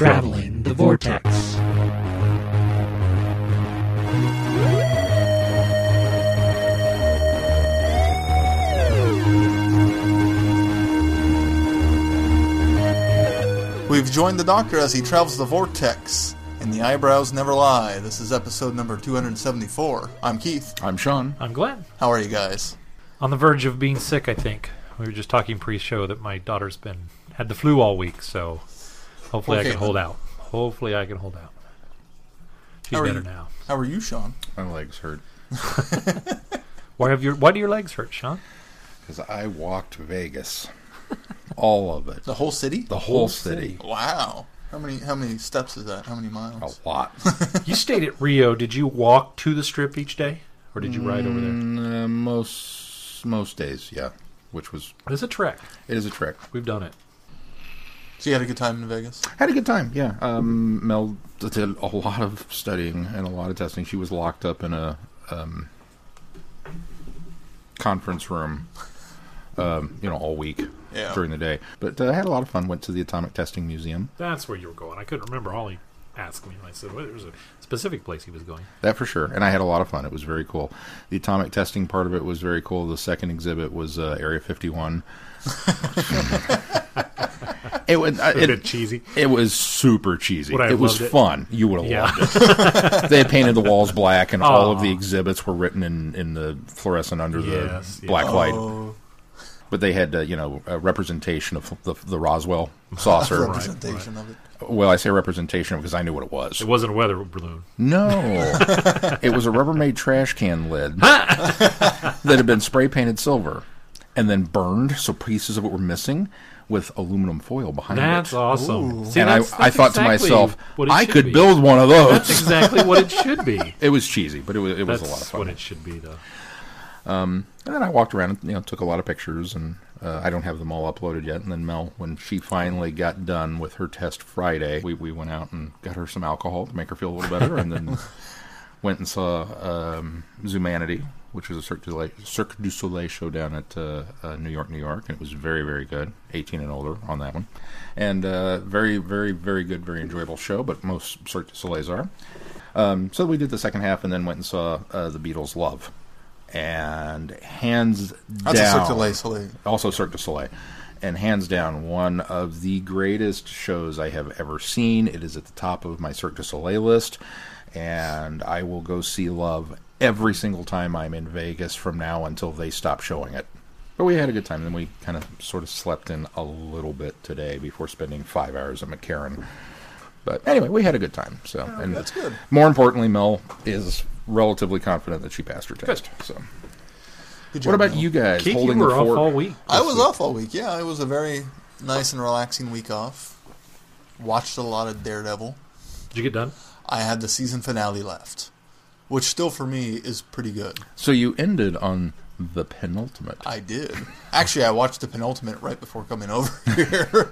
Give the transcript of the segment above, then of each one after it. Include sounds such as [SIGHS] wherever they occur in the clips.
Traveling the Vortex. We've joined the Doctor as he travels the vortex, and the eyebrows never lie. This is episode number 274. I'm Keith. I'm Sean. I'm Glenn. How are you guys? On the verge of being sick, I think. We were just talking pre-show that my daughter's been had the flu all week, so hopefully Okay, I can hold then. out. Hopefully I can hold out. She's better you? now. How are you, Sean? My legs hurt [LAUGHS] Why have your Why do your legs hurt, Sean? because I walked Vegas, all of it, The whole city? the whole city, Wow. How many how many steps is that? How many miles? a lot. [LAUGHS] You stayed at Rio. Did you walk to the strip each day, or did you ride over there? Mm, uh, most most days, yeah. Which was It's a trek. it is a trick. We've done it. So you had a good time in Vegas? Had a good time, yeah. Um, Mel did a lot of studying and a lot of testing. She was locked up in a um, conference room, um, you know, all week Yeah. during the day. But uh, I had a lot of fun. Went to the Atomic Testing Museum. That's where you were going. I couldn't remember. All he asked me, and I said, well, there was a specific place he was going. That for sure, and I had a lot of fun. It was very cool. The atomic testing part of it was very cool. The second exhibit was uh, Area 51. [LAUGHS] [LAUGHS] it was uh, A bit it, cheesy. it was super cheesy. Would I It have was loved it? fun. You would have Yeah. loved it. they had painted the walls black, and all of the exhibits were written in, in the fluorescent under Yes, the yes. black light. Oh, But they had uh, you know a representation of the, the Roswell saucer. [LAUGHS] representation of it. Well, I say representation because I knew what it was. It wasn't a weather balloon. No, [LAUGHS] it was a Rubbermaid trash can lid that had been spray painted silver and then burned, so pieces of it were missing, with aluminum foil behind That's it. That's awesome. See, and I, that's- I that's thought to myself, I could be. build one of those. That's [LAUGHS] exactly what it should be. [LAUGHS] It was cheesy, but it was it was a lot of fun. That's what it should be, though. And then I walked around and you know took a lot of pictures, and uh, I don't have them all uploaded yet. And then Mel, when she finally got done with her test Friday, we we went out and got her some alcohol to make her feel a little better, and then [LAUGHS] went and saw um, Zumanity, which was a Cirque du, Soleil, Cirque du Soleil show down at uh, uh, New York, New York, and it was very very good, 18 and older on that one, and uh, very very very good, very enjoyable show. But most Cirque du Soleils are. Um, so we did the second half, and then went and saw uh, the Beatles' Love, and hands That's down, a Cirque du Soleil. also Cirque du Soleil, and hands down one of the greatest shows I have ever seen. It is at the top of my Cirque du Soleil list, and I will go see Love every single time I'm in Vegas from now until they stop showing it. But we had a good time. Then we kind of sort of slept in a little bit today before spending five hours at McCarran. But anyway, we had a good time. So, oh, and that's good. More importantly, Mel is relatively confident that she passed her test. So, Good job, what about Mel. you guys Keith, you were the off all week. I was week. off all week. Yeah, it was a very nice and relaxing week off. Watched a lot of Daredevil. Did you get done? I had the season finale left, which still for me is pretty good. So you ended on the penultimate. I did. Actually, I watched the penultimate right before coming over [LAUGHS] here.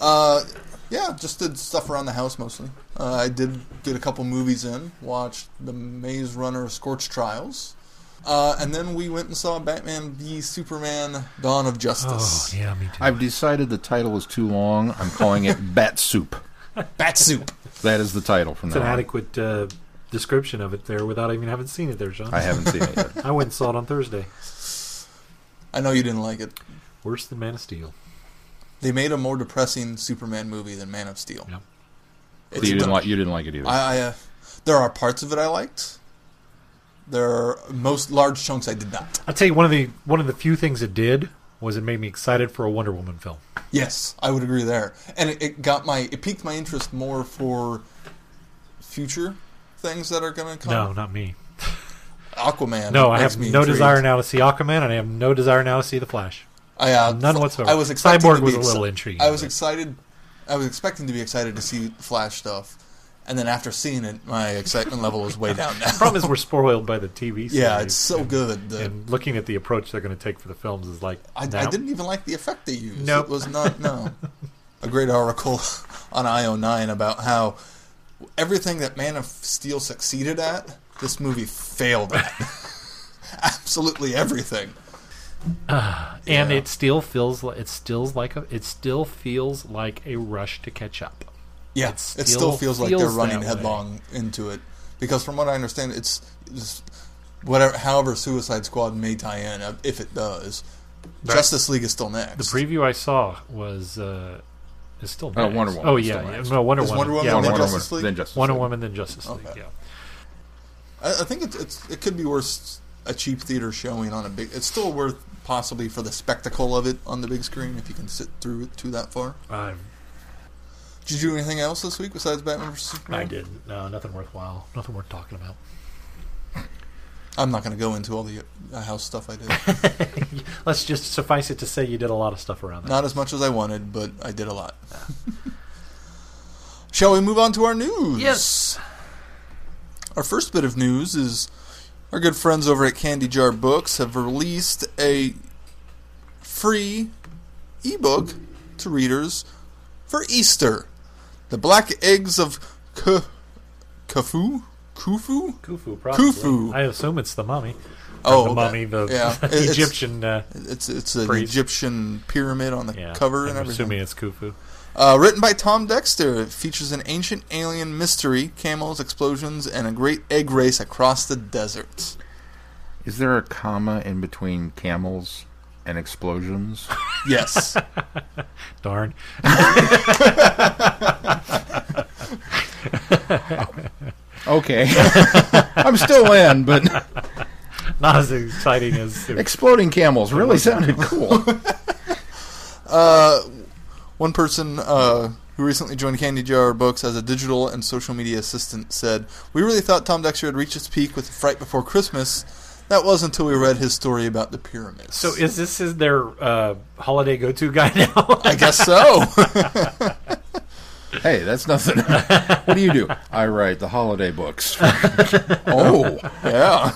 uh, yeah, just did stuff around the house mostly. Uh, I did get a couple movies in. Watched the Maze Runner Scorch Trials. Uh, and then we went and saw Batman v Superman: Dawn of Justice. Oh, Justice. yeah, me too. I've decided the title is too long. I'm calling it [LAUGHS] Bat Soup. Bat Soup. That is the title from that. It's an on. adequate uh, description of it there without even having seen it there, John. I haven't seen it yet. [LAUGHS] I went and saw it on Thursday. I know you didn't like it. Worse than Man of Steel. They made a more depressing Superman movie than Man of Steel. Yep. So you didn't like you didn't like it either. I, I uh, there are parts of it I liked. There are most large chunks I did not. I'll tell you one of the one of the few things it did was it made me excited for a Wonder Woman film. Yes, I would agree there, and it, it got my it piqued my interest more for future things that are going to come. No, not me. Aquaman. No, I have no intrigued. desire now to see Aquaman, and I have no desire now to see the Flash. I, uh, None whatsoever. I was expecting Cyborg was a little exci- intriguing, I was but- excited. I was expecting to be excited to see Flash stuff, and then after seeing it, my excitement level was way down now. The problem is, we're [LAUGHS] spoiled by the TV series. yeah, it's so good. The- And looking at the approach they're going to take for the films is like, I, I didn't even like the effect they used. Nope. It was not no. [LAUGHS] a great article [LAUGHS] on IO9 about how everything that Man of Steel succeeded at, this movie failed at. [LAUGHS] Absolutely everything. [SIGHS] and Yeah. it still feels like it still like a, it still feels like a rush to catch up. Yeah, It it still still feels like they're running that way. headlong into it because, from what I understand, it's just whatever. However, Suicide Squad may tie in uh, if it does. Right. Justice League is still next. The preview I saw was uh, is still Oh, next. Wonder Woman Oh yeah, yeah. no Wonder Is Woman. Wonder Woman yeah, then Wonder, Justice League? then Justice Wonder League. Woman then Justice League. Okay. Yeah. I, I think it's, it's it could be worth a cheap theater showing on a big. It's still worth possibly for the spectacle of it on the big screen if you can sit through it to that far. I Did you do anything else this week besides Batman vs Superman? I didn't. No, nothing worthwhile. Nothing worth talking about. I'm not going to go into all the uh, house stuff I did. Let's just suffice it to say you did a lot of stuff around that. Not as much as I wanted, but I did a lot. Shall we move on to our news? Yes. Our first bit of news is our good friends over at Candy Jar Books have released a free ebook to readers for Easter. The Black Eggs of K- Khufu? Khufu? Khufu, probably. Khufu. I assume it's the mummy. Oh, the okay. mummy, the Yeah, [LAUGHS] it- it's- Egyptian. Uh, It's it's an Priest. Egyptian pyramid on the yeah, cover I'm and everything. assuming it's Khufu. Uh, written by Tom Dexter, it features an ancient alien mystery, camels, explosions, and a great egg race across the desert. Is there a comma in between camels and explosions? [LAUGHS] Yes. [LAUGHS] Darn. Okay. [LAUGHS] I'm still in, but [LAUGHS] Not as exciting as. [LAUGHS] exploding camels really sounded cool. uh, one person uh, who recently joined Candy Jar Books as a digital and social media assistant said, "We really thought Tom Dexter had reached its peak with Fright Before Christmas. That was until we read his story about the pyramids." So is this is their uh, holiday go-to guy now? I guess so. Hey, that's nothing. [LAUGHS] what do you do? I write the holiday books. [LAUGHS] oh, yeah.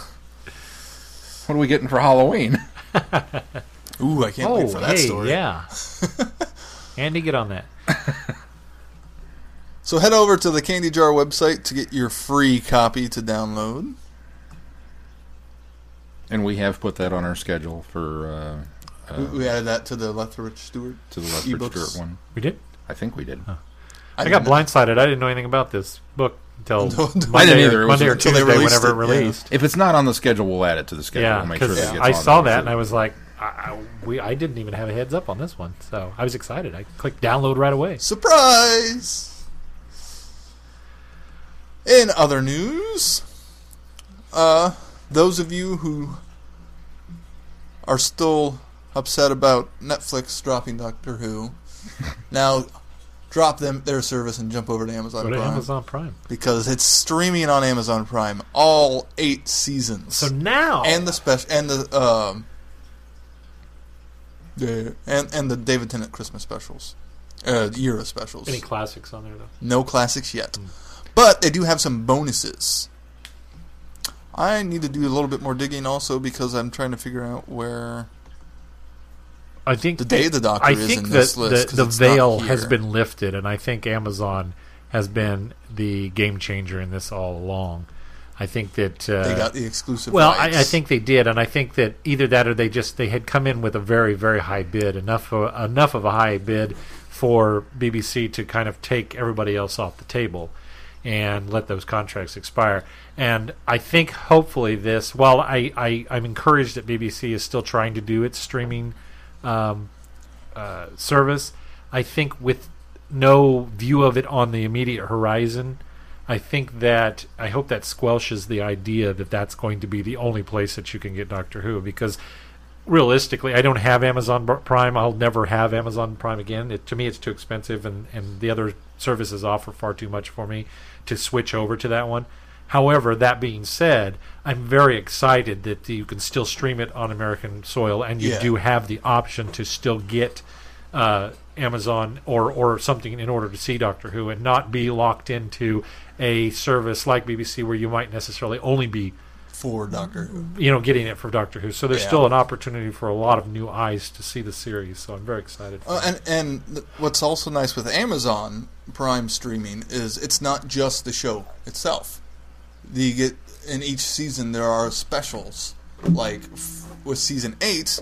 what are we getting for Halloween? [LAUGHS] Ooh, I can't oh, wait for that hey, story. yeah. Andy, get on that. So head over to the Candy Jar website to get your free copy to download. And we have put that on our schedule for uh, We- uh, we added that to the Lethbridge Stewart. to the Lethbridge ebooks. Stewart one. We did. I think we did. I, got didn't- blindsided. I didn't know anything about this book until [LAUGHS] No, no. Monday, I didn't either. or, It was Monday or Tuesday, released whenever it it, yeah. released. If it's not on the schedule, we'll add it to the schedule. Yeah, sure because it gets I saw that and I was like, I, I, we, I didn't even have a heads up on this one, so I was excited. I clicked download right away. Surprise! In other news, uh, those of you who are still upset about Netflix dropping Doctor Who, [LAUGHS] now drop them their service and jump over to Amazon Go to Prime Amazon Prime. because it's streaming on Amazon Prime all eight seasons So now, and the special and the um the and and the David Tennant Christmas specials, uh, era specials. any classics on there though? No classics yet. But they do have some bonuses. I need to do a little bit more digging also because I'm trying to figure out where I think the day the Doctor I is think in that this list. the, the veil has been lifted, and I think Amazon has been the game changer in this all along. I think that uh, They got the exclusive. Well, I. I think they did, and I think that either that or they just they had come in with a very very high bid, enough of, enough of a high bid for BBC to kind of take everybody else off the table and let those contracts expire. And I think hopefully this, while I, I I'm encouraged that BBC is still trying to do its streaming um, uh, service, I think with no view of it on the immediate horizon. I think that I hope that squelches the idea that that's going to be the only place that you can get Doctor Who because realistically, I don't have Amazon Prime. I'll never have Amazon Prime again. It, to me, it's too expensive, and, and the other services offer far too much for me to switch over to that one. However, that being said, I'm very excited that you can still stream it on American soil, and you Yeah. do have the option to still get uh, Amazon or or something in order to see Doctor Who, and not be locked into a service like BBC where you might necessarily only be for Doctor Who. you know getting it for Doctor Who. So there's Yeah. still an opportunity for a lot of new eyes to see the series. So I'm very excited. For Uh, and and th- what's also nice with Amazon Prime streaming is it's not just the show itself. You get in each season there are specials. Like f- with season eight,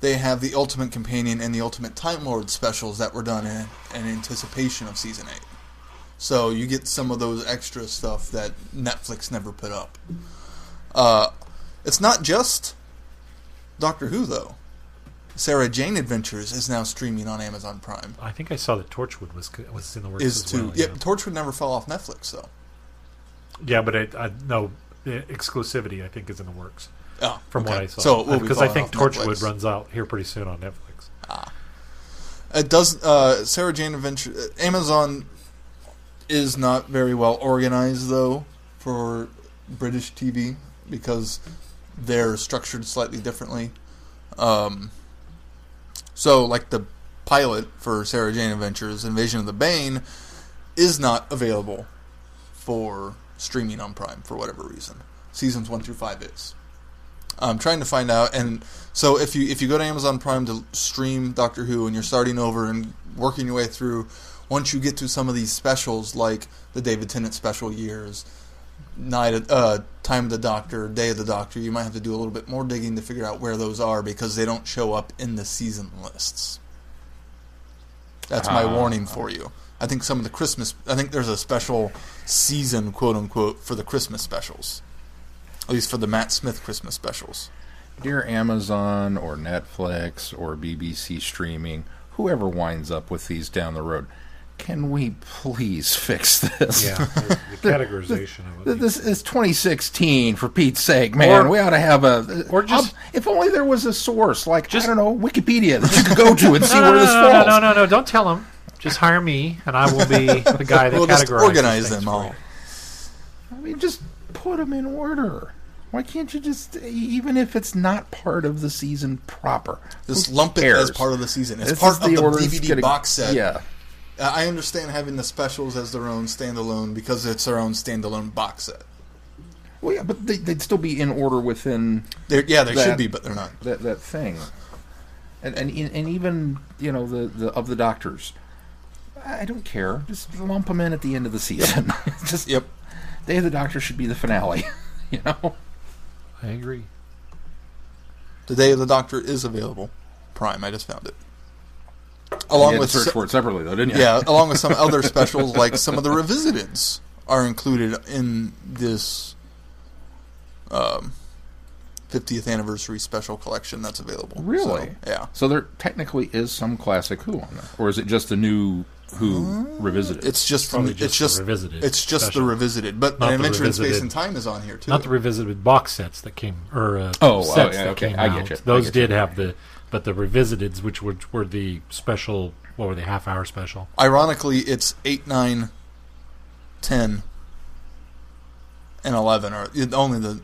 they have the Ultimate Companion and the Ultimate Time Lord specials that were done in, in anticipation of season eight. So you get some of those extra stuff that Netflix never put up. Uh, it's not just Doctor Who though. Sarah Jane Adventures is now streaming on Amazon Prime. I think I saw that Torchwood was was in the works Is as to well. yeah, Torchwood never fell off Netflix though. Yeah, but it, I, no the exclusivity I think is in the works Oh, from what. I saw. So it will be because I think Torchwood Netflix. runs out here pretty soon on Netflix. It does. Uh, Sarah Jane Adventure. uh, Amazon is not very well organized though for British TV because they're structured slightly differently. Um, so, like the pilot for Sarah Jane Adventures, Invasion of the Bane, is not available for streaming on Prime for whatever reason. Seasons one through five is. I'm trying to find out, and so if you if you go to Amazon Prime to stream Doctor Who and you're starting over and working your way through, once you get to some of these specials like the David Tennant special years, Night of, uh, Time of the Doctor, Day of the Doctor, you might have to do a little bit more digging to figure out where those are because they don't show up in the season lists. That's my Ah. warning for you. I think some of the Christmas, I think there's a special season, quote unquote, for the Christmas specials. At least for the Matt Smith Christmas specials. Dear Amazon or Netflix or BBC streaming, whoever winds up with these down the road, can we please [LAUGHS] fix this? Yeah, the, the [LAUGHS] categorization of it. This is 2016, for Pete's sake, man. Or- we ought to have a. or just- I'll- if only there was a source, like Just- I don't know, Wikipedia that you could go to and [LAUGHS] see no, no, where no, this no, falls. no, no, no, no! Don't tell them. Just hire me, and I will be [LAUGHS] the guy that We'll just categorizes organize them all. I mean, just put them in order. Why can't you just, even if it's not part of the season proper, Just lump it as part of the season. It's This part is of the order DVD gonna- box set. Yeah. Uh, I understand having the specials as their own standalone because it's their own standalone box set. Well, yeah, but they, they'd still be in order within They're, yeah, they That- should be, but they're not. that that thing. And and and even you know the, the of the doctors, I don't care. Just lump them in at the end of the season. [LAUGHS] just Yep. Day of the Doctor should be the finale. [LAUGHS] You know. I agree. The Day of the Doctor is available. Prime. I just found it. Along you had with to search se- for it separately though, didn't you? yeah, along with some other [LAUGHS] specials like some of the revisiteds are included in this um, 50th anniversary special collection that's available. Really? So, yeah. So there technically is some classic Who on there, or is it just a new Who revisited? It's just from Probably it's just the just revisited It's just special. the revisited, but Not an the Adventure in Space revisited. and Time is on here too. Not the revisited box sets that came, or uh, Oh, oh, sets yeah, that okay, came I out. get you, I Those get you. did have the, but the revisiteds, which were, were the special, what were they, half hour special? Ironically, it's eight, nine, ten, and eleven are only the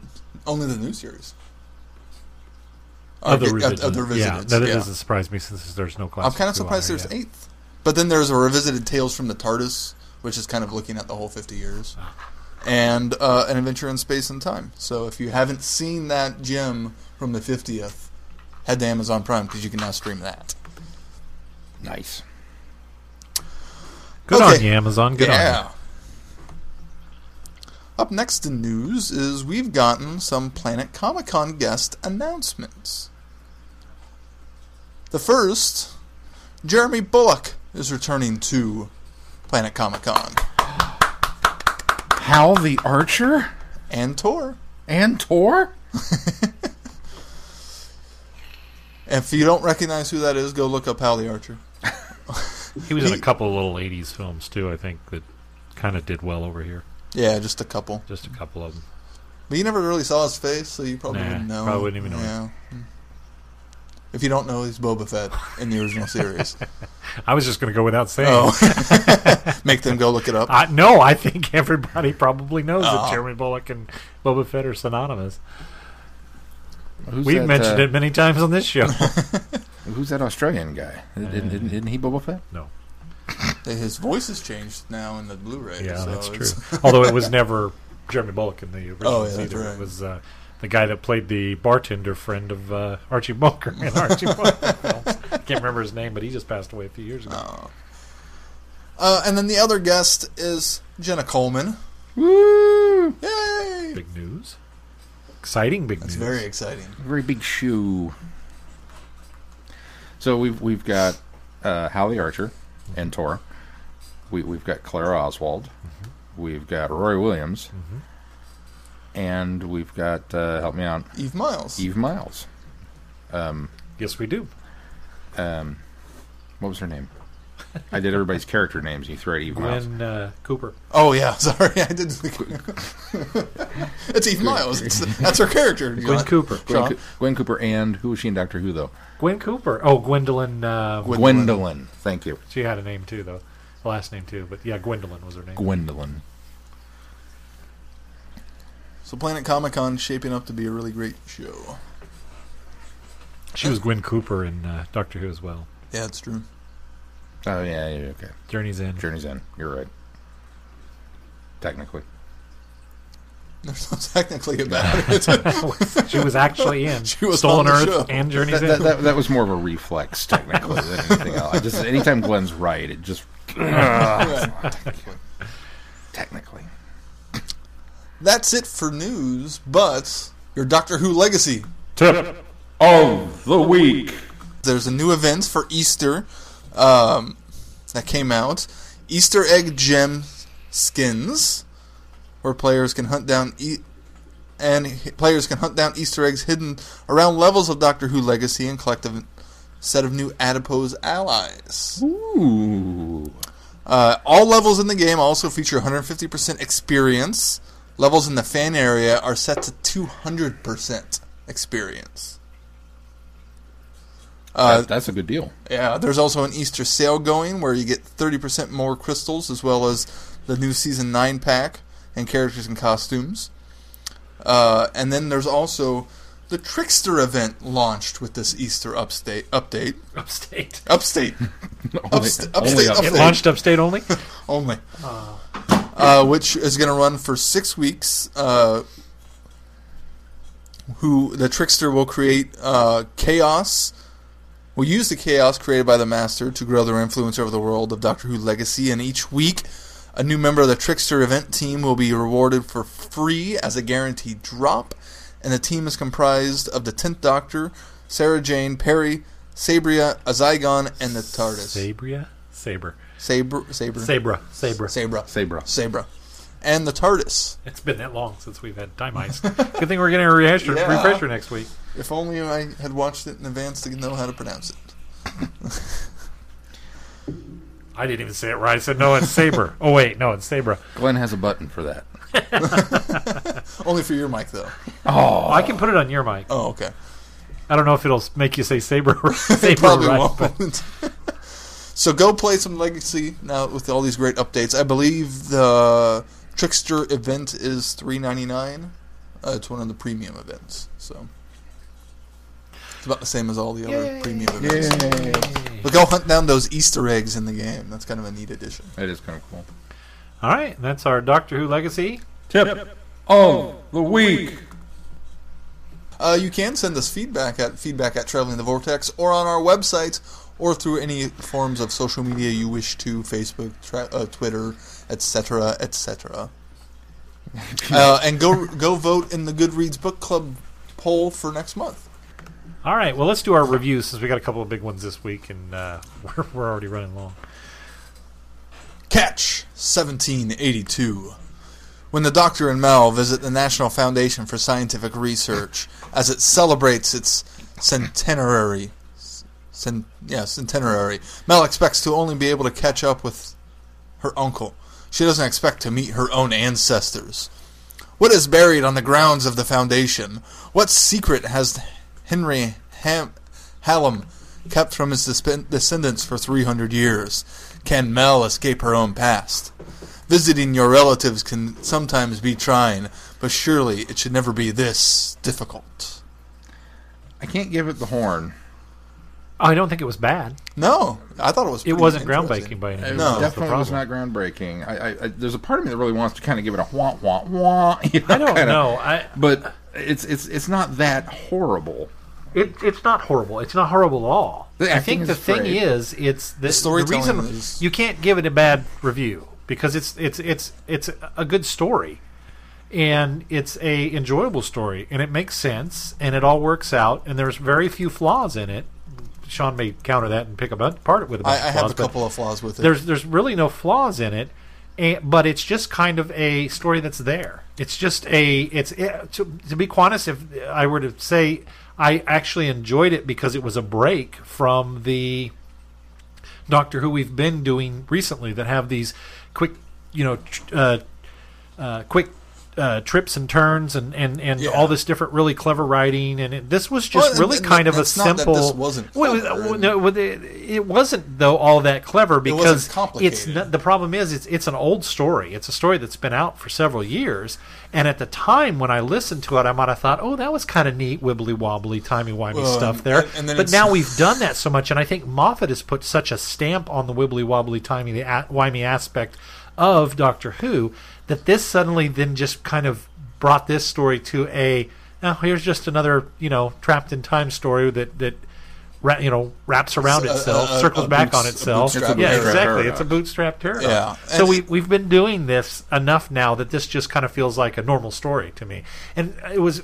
only the new series. Of the Are- revisited. of the yeah, that yeah. doesn't surprise me since there's no class. I'm kind of surprised there's eighth. But then there's a revisited Tales from the TARDIS, which is kind of looking at the whole 50 years, and uh, an Adventure in Space and Time. So if you haven't seen that gem from the 50th, head to Amazon Prime because you can now stream that. nice. Good Okay. on you, Amazon. Good on yeah. Up next in news is we've gotten some Planet Comic Con guest announcements. The first, Jeremy Bulloch is returning to Planet Comic Con Hal the Archer and Tor. and Tor. [LAUGHS] If you don't recognize who that is, go look up Hal the Archer. [LAUGHS] He was in a couple of little '80s films too. I think that kind of did well over here. Yeah, just a couple. Just a couple of them. But you never really saw his face, so you probably Nah, wouldn't know. probably wouldn't even know Yeah. If you don't know, he's Boba Fett in the original series. [LAUGHS] I was just going to go without saying. Oh, [LAUGHS] make them go look it up. Uh, no, I think everybody probably knows Oh. that Jeremy Bulloch and Boba Fett are synonymous. Who's We've that, mentioned uh, it many times on this show. [LAUGHS] Who's that Australian guy? Didn't, isn't, isn't he Boba Fett? no, His voice has changed now in the Blu-ray. yeah, so that's true. Although it was never Jeremy Bulloch in the original Oh, yeah, that's either. right. It was uh, the guy that played the bartender friend of uh, Archie Bunker [LAUGHS] in Archie Bunker films. Can't remember his name, but he just passed away a few years ago. Oh. Uh, and then the other guest is Jenna Coleman. Woo! Yay! Big news. Exciting big That's news. very exciting. Very big shoe. So we've we've got uh, Hallie Archer and Tor. We we've got Clara Oswald. We've got Roy Williams. And we've got uh, help me out, Eve Myles. Eve Myles. Yes, we do. Um, what was her name? I did everybody's [LAUGHS] character names. And you threw out Eve Myles. Gwen uh, Cooper. Oh yeah, [LAUGHS] sorry, I did. [LAUGHS] it's Eve Myles. It's, that's her character. Gwen Cooper. Gwen, Sean? Co- Gwen Cooper and who was she in Doctor Who though? Gwen Cooper. Oh, Gwendolyn. Uh, Gwendolyn. Gwendolyn. Thank you, she had a name too, though. A last name too, but yeah, Gwendolyn was her name. Gwendolyn. So Planet Comic Con shaping up to be a really great show. She was Gwen Cooper in uh, Doctor Who as well. Yeah, it's true. Oh yeah, yeah, okay. Journey's End. Journey's End. You're right. Technically, There's not technically about [LAUGHS] it. [LAUGHS] she was actually in She was Stolen on the Earth show. and Journey's that, End. that, that, that was more of a reflex, technically, than anything else. I just anytime Glenn's right, it just [LAUGHS] technically. technically. That's it for news, but your Doctor Who legacy. Tip of the week. There's a new event for Easter um, that came out. Easter egg gem skins, where players can hunt down e- and players can hunt down Easter eggs hidden around levels of Doctor Who Legacy and collect a set of new adipose allies. Ooh. Uh, all levels in the game also feature 150% experience. Levels in the fan area are set to 200% experience. Uh, That- that's a good deal. yeah, there's also an Easter sale going where you get 30% more crystals as well as the new Season 9 pack and characters and costumes. Uh, and then there's also the Trickster event launched with this Easter upstate, update. Upstate. Upstate. [LAUGHS] Only, Upsta- only upstate, up- upstate. It launched upstate only. [LAUGHS] only. Uh, which is going to run for six weeks. Uh, who the trickster will create uh, chaos. Will use the chaos created by the master to grow their influence over the world of Doctor Who Legacy, and each week, a new member of the trickster event team will be rewarded for free as a guaranteed drop. And the team is comprised of the Tenth Doctor, Sarah Jane, Peri, Sabria, a Zygon, and the TARDIS. Sabria? Saber. Saber, Saber, Sabra. Sabra. Sabra, Sabra. Sabra, and the TARDIS. It's been that long since we've had Time Heist. Good thing we're getting a refresher, Yeah. refresher next week. If only I had watched it in advance to know how to pronounce it. I didn't even say it right. I said, no, it's Saber. oh, wait. No, it's Sabra. Glenn has a button for that. [LAUGHS] Only for your mic, though. Oh, I can put it on your mic. Oh, okay. I don't know if it'll make you say Saber, [LAUGHS] Saber Probably right. won't. [LAUGHS] so go play some Legacy now with all these great updates. I believe the Trickster event is three ninety nine. Uh, it's one of the premium events, so it's about the same as all the other premium events. But go hunt down those Easter eggs in the game. That's kind of a neat addition. That is kind of cool. All right. That's our Doctor Who legacy. Tip of the week. Uh, you can send us feedback at feedback at traveling the vortex or on our website or through any forms of social media you wish to Facebook, tra- uh, Twitter, etc., etc. [LAUGHS] uh, and go go vote in the Goodreads Book Club poll for next month. All right. Well, let's do our reviews since we got a couple of big ones this week, and uh, [LAUGHS] we're, we're already running long. Catch 1782. When the Doctor and Mel visit the National Foundation for Scientific Research as it celebrates its centenary, cen, yeah, centenary, Mel expects to only be able to catch up with her uncle. She doesn't expect to meet her own ancestors. What is buried on the grounds of the Foundation? What secret has Henry Ham- Hallam kept from his descendants for 300 years? Can Mel escape her own past? Visiting your relatives can sometimes be trying, but surely it should never be this difficult. I can't give it the horn. Oh, I don't think it was bad. No, I thought it was. It wasn't interesting. groundbreaking by any means. No. That's the definitely was not groundbreaking. I, I, I, there's a part of me that really wants to kind of give it a wah wah wah. [LAUGHS] You know, I don't kinda- know. I, but it's it's it's not that horrible. It, it's not horrible. It's not horrible at all. I think the is thing great. is, it's the, the, storytelling reason is- you can't give it a bad review because it's it's it's it's a good story, and it's a enjoyable story, and it makes sense, and it all works out, and there's very few flaws in it, Sean may counter that and pick a bunch, part with a I, bunch I of have flaws, a couple of flaws with it. there's there's really no flaws in it, and, but it's just kind of a story that's there. It's just a it's it, to, to be honest. If I were to say I actually enjoyed it because it was a break from the Doctor Who we've been doing recently that have these quick, you know, uh, uh, quick. Uh, trips and turns and, and, and Yeah. all this different really clever writing and it, this was just Well, really kind of a that's not that simple this wasn't Well, it- and- no, it, it wasn't though all that clever because wasn't it's not, the problem is it's it's an old story. It's a story that's been out for several years, and at the time when I listened to it, I might have thought, "Oh, that was kind of neat, wibbly wobbly, timey wimey Well, stuff there." and- and but now we've done that so much, and I think Moffat has put such a stamp on the wibbly wobbly, timey wimey aspect of Doctor Who that this suddenly then just kind of brought this story to a. Now here's just another, you know, trapped in time story that that. Ra- you know, wraps around It's itself, a- a- circles a back boots- on itself. yeah, exactly. It's a bootstrap paradox. Yeah. So And we we've been doing this enough now that this just kind of feels like a normal story to me. And it was,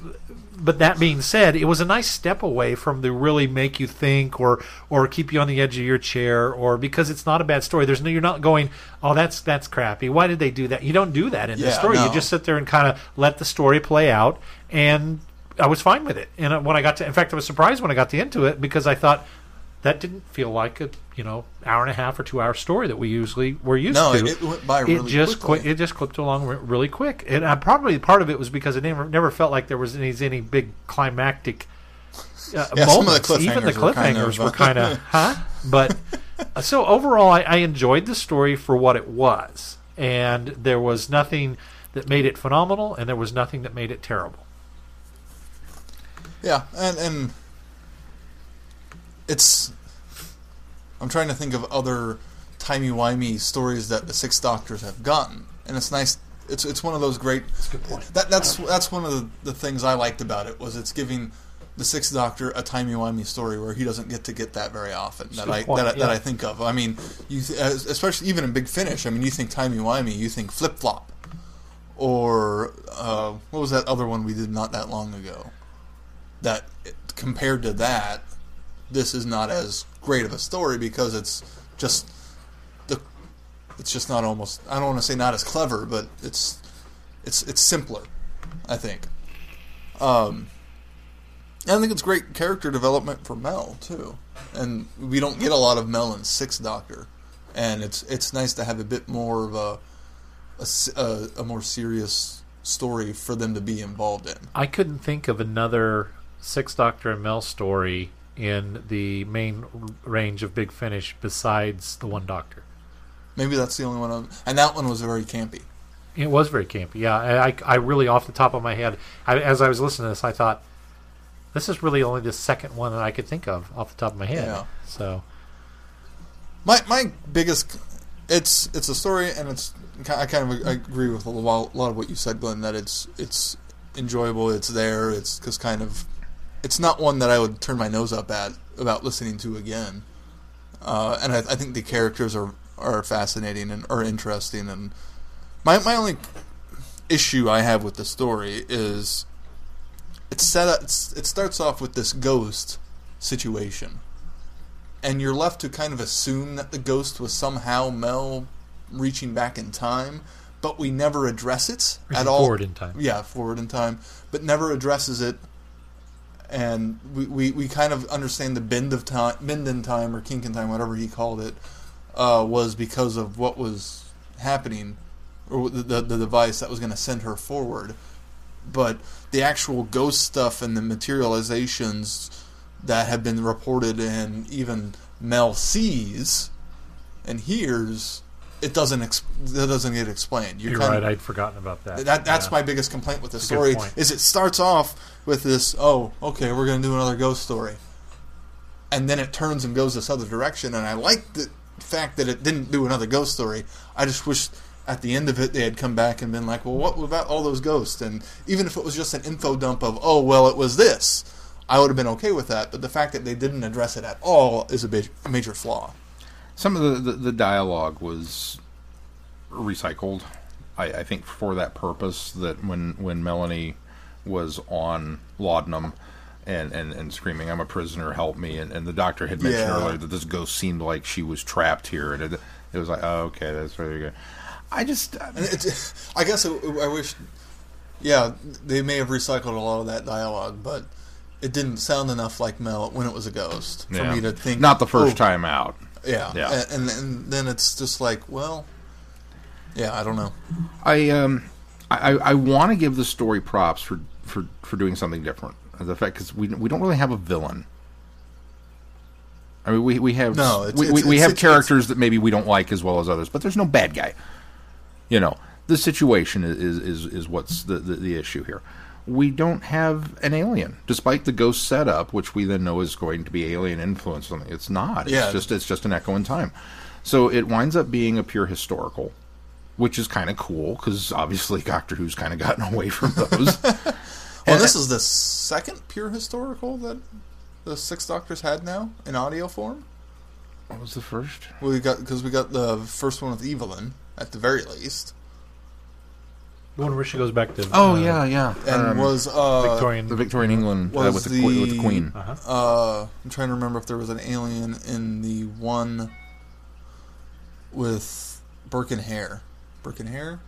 but that being said, it was a nice step away from the really make you think or or keep you on the edge of your chair or because it's not a bad story. There's no you're not going, oh that's that's crappy. Why did they do that? You don't do that in the Yeah, story. You just sit there and kind of let the story play out and. I was fine with it, and uh, when I got to, in fact, I was surprised when I got to into it because I thought that didn't feel like a you know hour and a half or two hour story that we usually were used No, to. it- it went by It really just quickly. qui- it just clipped along re- really quick, and uh, probably part of it was because it never never felt like there was any any big climactic uh, [LAUGHS] Yeah, some of the moments. Even the cliffhangers were kind of, uh, [LAUGHS] huh. But uh, so overall, I, I enjoyed the story for what it was, and there was nothing that made it phenomenal, and there was nothing that made it terrible. Yeah, and and it's. I'm trying to think of other timey wimey stories that the Six Doctors have gotten, and it's nice. It's it's one of those great. That's good That that's that's one of the, the things I liked about it was it's giving the Sixth Doctor a timey wimey story where he doesn't get to get that very often. That I point, that, I- yeah. that I think of. I mean, you th- especially even in Big Finish. I mean, you think timey wimey, you think flip flop, or uh, what was that other one we did not that long ago? That compared to that, this is not as great of a story because it's just the it's just not almost I don't want to say not as clever, but it's it's it's simpler, I think. Um, I think it's great character development for Mel too, and we don't get a lot of Mel in Sixth Doctor, and it's it's nice to have a bit more of a a more serious story for them to be involved in. I couldn't think of another Six Doctor and Mel story in the main range of Big Finish besides the One Doctor. Maybe that's the only one, I'm, and that one was very campy. It was very campy. Yeah, I, I, I really, off the top of my head, I, as I was listening to this, I thought, this is really only the second one that I could think of off the top of my head. Yeah. So, My my biggest, it's it's a story, and it's I kind of agree with a lot, a lot of what you said, Glenn. That it's it's enjoyable. It's there. It's just kind of, it's not one that I would turn my nose up at about listening to again. Uh, and I, I think the characters are are fascinating and are interesting. And my my only issue I have with the story is it's set up. It's, it starts off with this ghost situation and you're left to kind of assume that the ghost was somehow Mel reaching back in time, but we never address it at all. forward in time. Yeah, forward in time, but never addresses it. And we, we, we kind of understand the bend of time, bend in time, or kink in time, whatever he called it, uh, was because of what was happening, or the, the, the device that was going to send her forward. But the actual ghost stuff and the materializations that have been reported and even Mel sees and hears, it doesn't ex- that doesn't get explained. you're kind right. of- I'd forgotten about that. that that's Yeah. my biggest complaint with the That's a good story is it starts off with this oh okay we're going to do another ghost story and then it turns and goes this other direction and I like the fact that it didn't do another ghost story I just wish at the end of it they had come back and been like well what about all those ghosts and even if it was just an info dump of oh well it was this I would have been okay with that but the fact that they didn't address it at all is a big, major flaw Some of the, the, the dialogue was recycled, I, I think, for that purpose. That when when Melanie was on Laudanum, and, and, and screaming, "I'm a prisoner, help me!" And, and the doctor had mentioned Yeah. earlier that this ghost seemed like she was trapped here, and it, it was like, "Oh, okay, that's very good." I just And it, I guess it, I wish, yeah, they may have recycled a lot of that dialogue, but it didn't sound enough like Mel when it was a ghost for yeah. me to think. not the first oh, time out. Yeah, Yeah. And, and and then it's just like, well, yeah, I don't know. I um, I, I want to give the story props for, for, for doing something different. The fact because we we don't really have a villain. I mean, we we have No, it's- we, it's- we, we it's- have it's- characters that maybe we don't like as well as others, but there's no bad guy. You know, the situation is is is, is what's the, the the issue here. We don't have an alien, despite the ghost setup, which we then know is going to be alien influence. Something it's not. It's Yeah. just it's just an echo in time. So it winds up being a pure historical, which is kind of cool because obviously [LAUGHS] Doctor Who's kind of gotten [LAUGHS] away from those. Well, this is the second pure historical that the Six Doctors had now in audio form. what was the first? Well, We got because we got the first one with Evelyn at the very least, The one where she goes back to. Oh uh, yeah, yeah. and Um, was uh, Victorian. the Victorian England uh, with, the, que- with the the- Queen. Uh-huh. Uh, I'm trying to remember if there was an alien in the one with Burke and Hare. Birkin hair?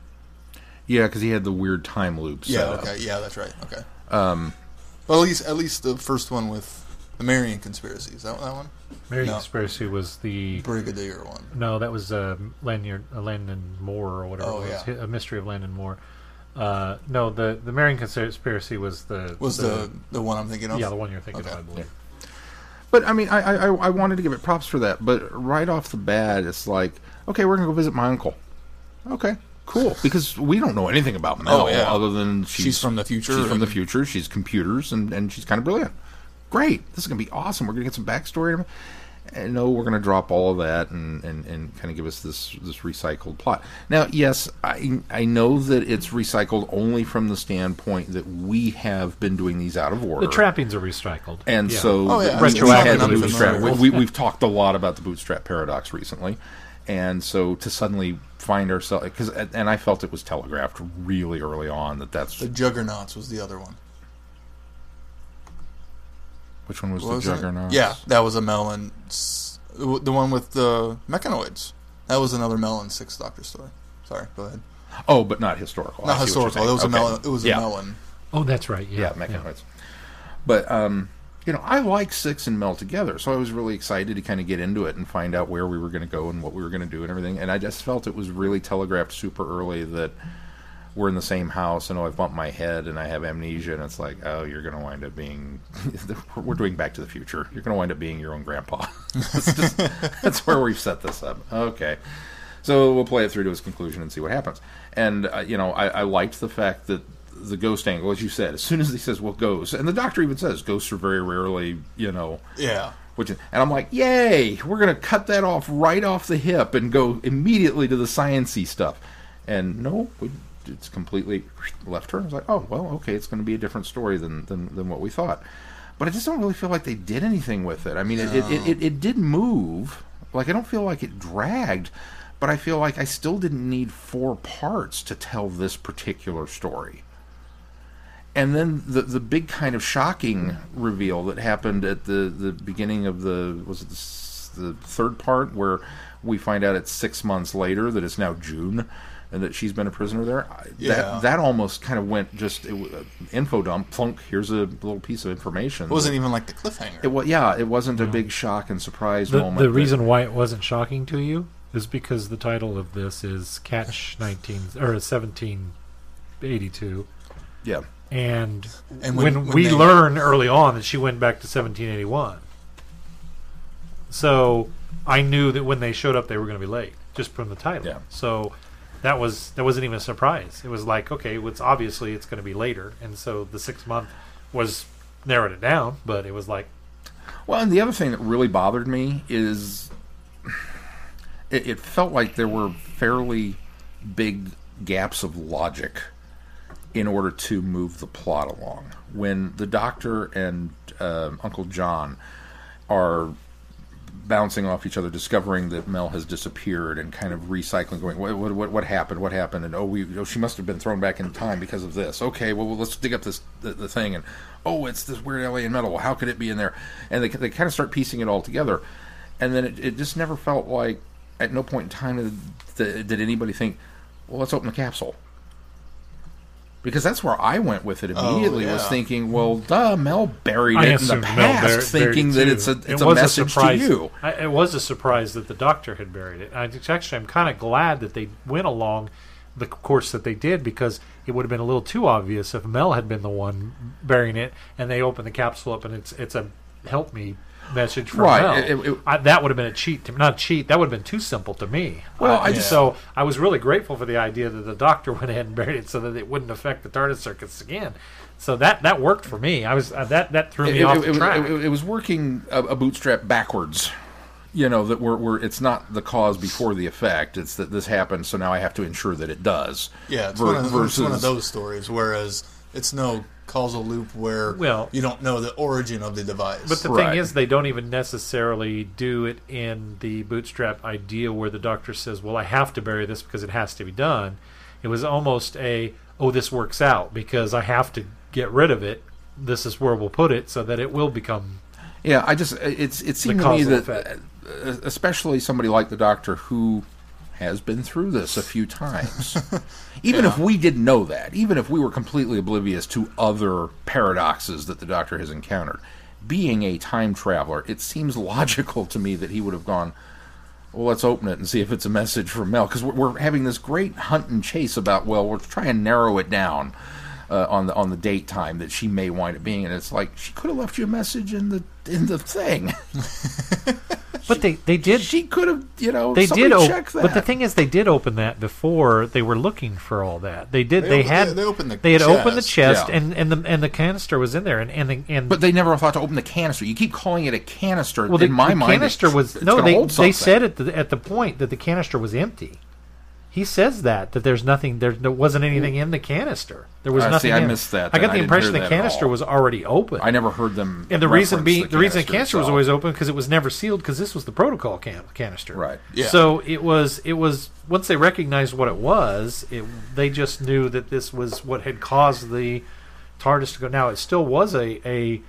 Yeah, because he had the weird time loop. Yeah. set up. Okay. Yeah, that's right. Okay. Um, Well, at least at least the first one with the Marian conspiracy. Is that that one? Mary No. Conspiracy was the. Brigadier one. No, that was uh, Lanyard, uh, Lanyon Moor or whatever Oh, it was. yeah. A Mystery of Lanyon Moor. Uh, no, the the Marian Conspiracy was the Was the the one I'm thinking of? yeah the one you're thinking Okay. of, I believe. but I mean, I, I I- I wanted to give it props for that. But right off the bat, it's like, okay, we're gonna go visit my uncle. Okay, cool. Because we don't know anything about Mel Oh, yeah. other than she's, She's from the future She's from the future. She's computers and and she's kind of brilliant. Great. This is gonna be awesome. We're gonna get some backstory. And no, we're going to drop all of that and, and, and kind of give us this this recycled plot. Now, yes, I I know that it's recycled only from the standpoint that we have been doing these out of order. The trappings are recycled, And Yeah. so, Oh, yeah. the- I we had it's the not enough bootstrap. familiar We, we've talked a lot about the bootstrap paradox recently, and so to suddenly find ourselves because and I felt it was telegraphed really early on that that's The Juggernauts was the other one. Which one was the Wasn't it? juggernaut? Yeah, that was a Melon. The one with the mechanoids. That was another Melon Six Doctor story. Sorry, go ahead. Oh, but not historical. Not see what you're historical. It was a Melon. It was a. Melon. Oh, that's right. Yeah, Yeah, mechanoids. But um, you know, I like Six and Mel together, so I was really excited to kind of get into it and find out where we were going to go and what we were going to do and everything. And I just felt it was really telegraphed super early that we're in the same house and oh, I've bumped my head and I have amnesia, and it's like, oh, you're going to wind up being. [LAUGHS] we're doing Back to the Future. You're going to wind up being your own grandpa. [LAUGHS] that's, just, [LAUGHS] that's where we've set this up. Okay. So we'll play it through to its conclusion and see what happens. And uh, you know, I, I liked the fact that the ghost angle, as you said, as soon as he says, "Well, ghosts," and the doctor even says, "Ghosts are very rarely," you know, Yeah. which, and I'm like, "Yay! We're gonna cut that off right off the hip and go immediately to the sciency stuff." And no, we, it's completely left turn. I was like, "Oh, well, okay, it's going to be a different story than, than than what we thought." But I just don't really feel like they did anything with it. I mean, it, it, it, it, it did move. Like I don't feel like it dragged, but I feel like I still didn't need four parts to tell this particular story. And then the the big kind of shocking reveal that happened at the, the beginning of the was it the, the third part where we find out it's six months later that it's now June and that she's been a prisoner there. Yeah. That that almost kind of went just it, uh, info dump. Plunk. Here's a little piece of information. It wasn't even like the cliffhanger. It was yeah. It wasn't a big shock and surprise The, moment. the that- reason why it wasn't shocking to you is because the title of this is Catch 19 or 1782. yeah. And, And when, when- when we they- learn early on that she went back to 1781. So I knew that when they showed up, they were going to be late just from the title. Yeah. So that was that wasn't even a surprise. It was like, okay, well, it's obviously it's going to be later, and so the six month was narrowed it down, but it was like, Well, and the other thing that really bothered me is it, it felt like there were fairly big gaps of logic in order to move the plot along. When the doctor and um Uncle John are bouncing off each other, discovering that Mel has disappeared, and kind of recycling, going, what, what, what, what happened? What happened? And oh, we, oh, she must have been thrown back in time because of this. Okay, well, let's dig up this the, the thing, and oh, it's this weird alien metal. Well, how could it be in there? And they, they kind of start piecing it all together, and then it, it just never felt like, at no point in time did, did anybody think, well, let's open the capsule. Because that's where I went with it Oh, immediately. Was thinking, well, duh, Mel buried I it in the past, buried- thinking that it's a it's It a was message surprise. to you. I, it was a surprise that the doctor had buried it. I, actually, I'm kind of glad that they went along the course that they did because it would have been a little too obvious if Mel had been the one burying it and they open the capsule up and it's it's a help me message from Right, Mel. it- it- it- I, that would have been a cheat, to, not a cheat. That would have been too simple to me. Well, I just- so I was really grateful for the idea that the doctor [LAUGHS] went ahead and buried it so that it wouldn't affect the TARDIS circuits again. So that that worked for me. I was uh, that that threw me it, off it- the it was- track. it- it was working a, a bootstrap backwards. You know that we're, we're it's not the cause before the effect. It's that this happened, so now I have to ensure that it does. Yeah, it's, Ver- one of, it's one of those stories. Whereas it's no causal loop where Well- you don't know the origin of the device. But the Right. thing is, they don't even necessarily do it in the bootstrap idea where the doctor says, "Well, I have to bury this because it has to be done." It was almost a, "Oh, this works out because I have to get rid of it. This is where we'll put it so that it will become." Yeah, I just it's it seemed to me causal that effect. uh, especially somebody like the doctor who has been through this a few times. [LAUGHS] even if we didn't know that, even if we were completely oblivious to other paradoxes that the doctor has encountered, being a time traveler, it seems logical to me that he would have gone. Well, let's open it and see if it's a message from Mel because we're, we're having this great hunt and chase about. Well, we're trying to narrow it down uh, on the on the date time that she may wind up being, and it's like she could have left you a message in the in the thing. [LAUGHS] But they they did she could have, you know, they somebody did check open, that. but the thing is, they did open that before they were looking for all that. They did. They They, opened- had they- they opened the they had opened the chest. chest, Yeah. and and the and the canister was in there, and and the, and but they never thought to open the canister. You keep calling it a canister. well, the, in my the mind, canister it's- was it's no. They hold they said at the at the point that the canister was empty. He says that that there's nothing there. There wasn't anything in the canister. There was Uh, nothing. see, I in missed that I got the didn't impression the canister was already open. I never heard them. and the reason being, the, reason the canister canister was always open because it was never sealed because this was the protocol can- canister. right. Yeah. So it was it was once they recognized what it was, it, they just knew that this was what had caused the TARDIS to go. Now it still was a a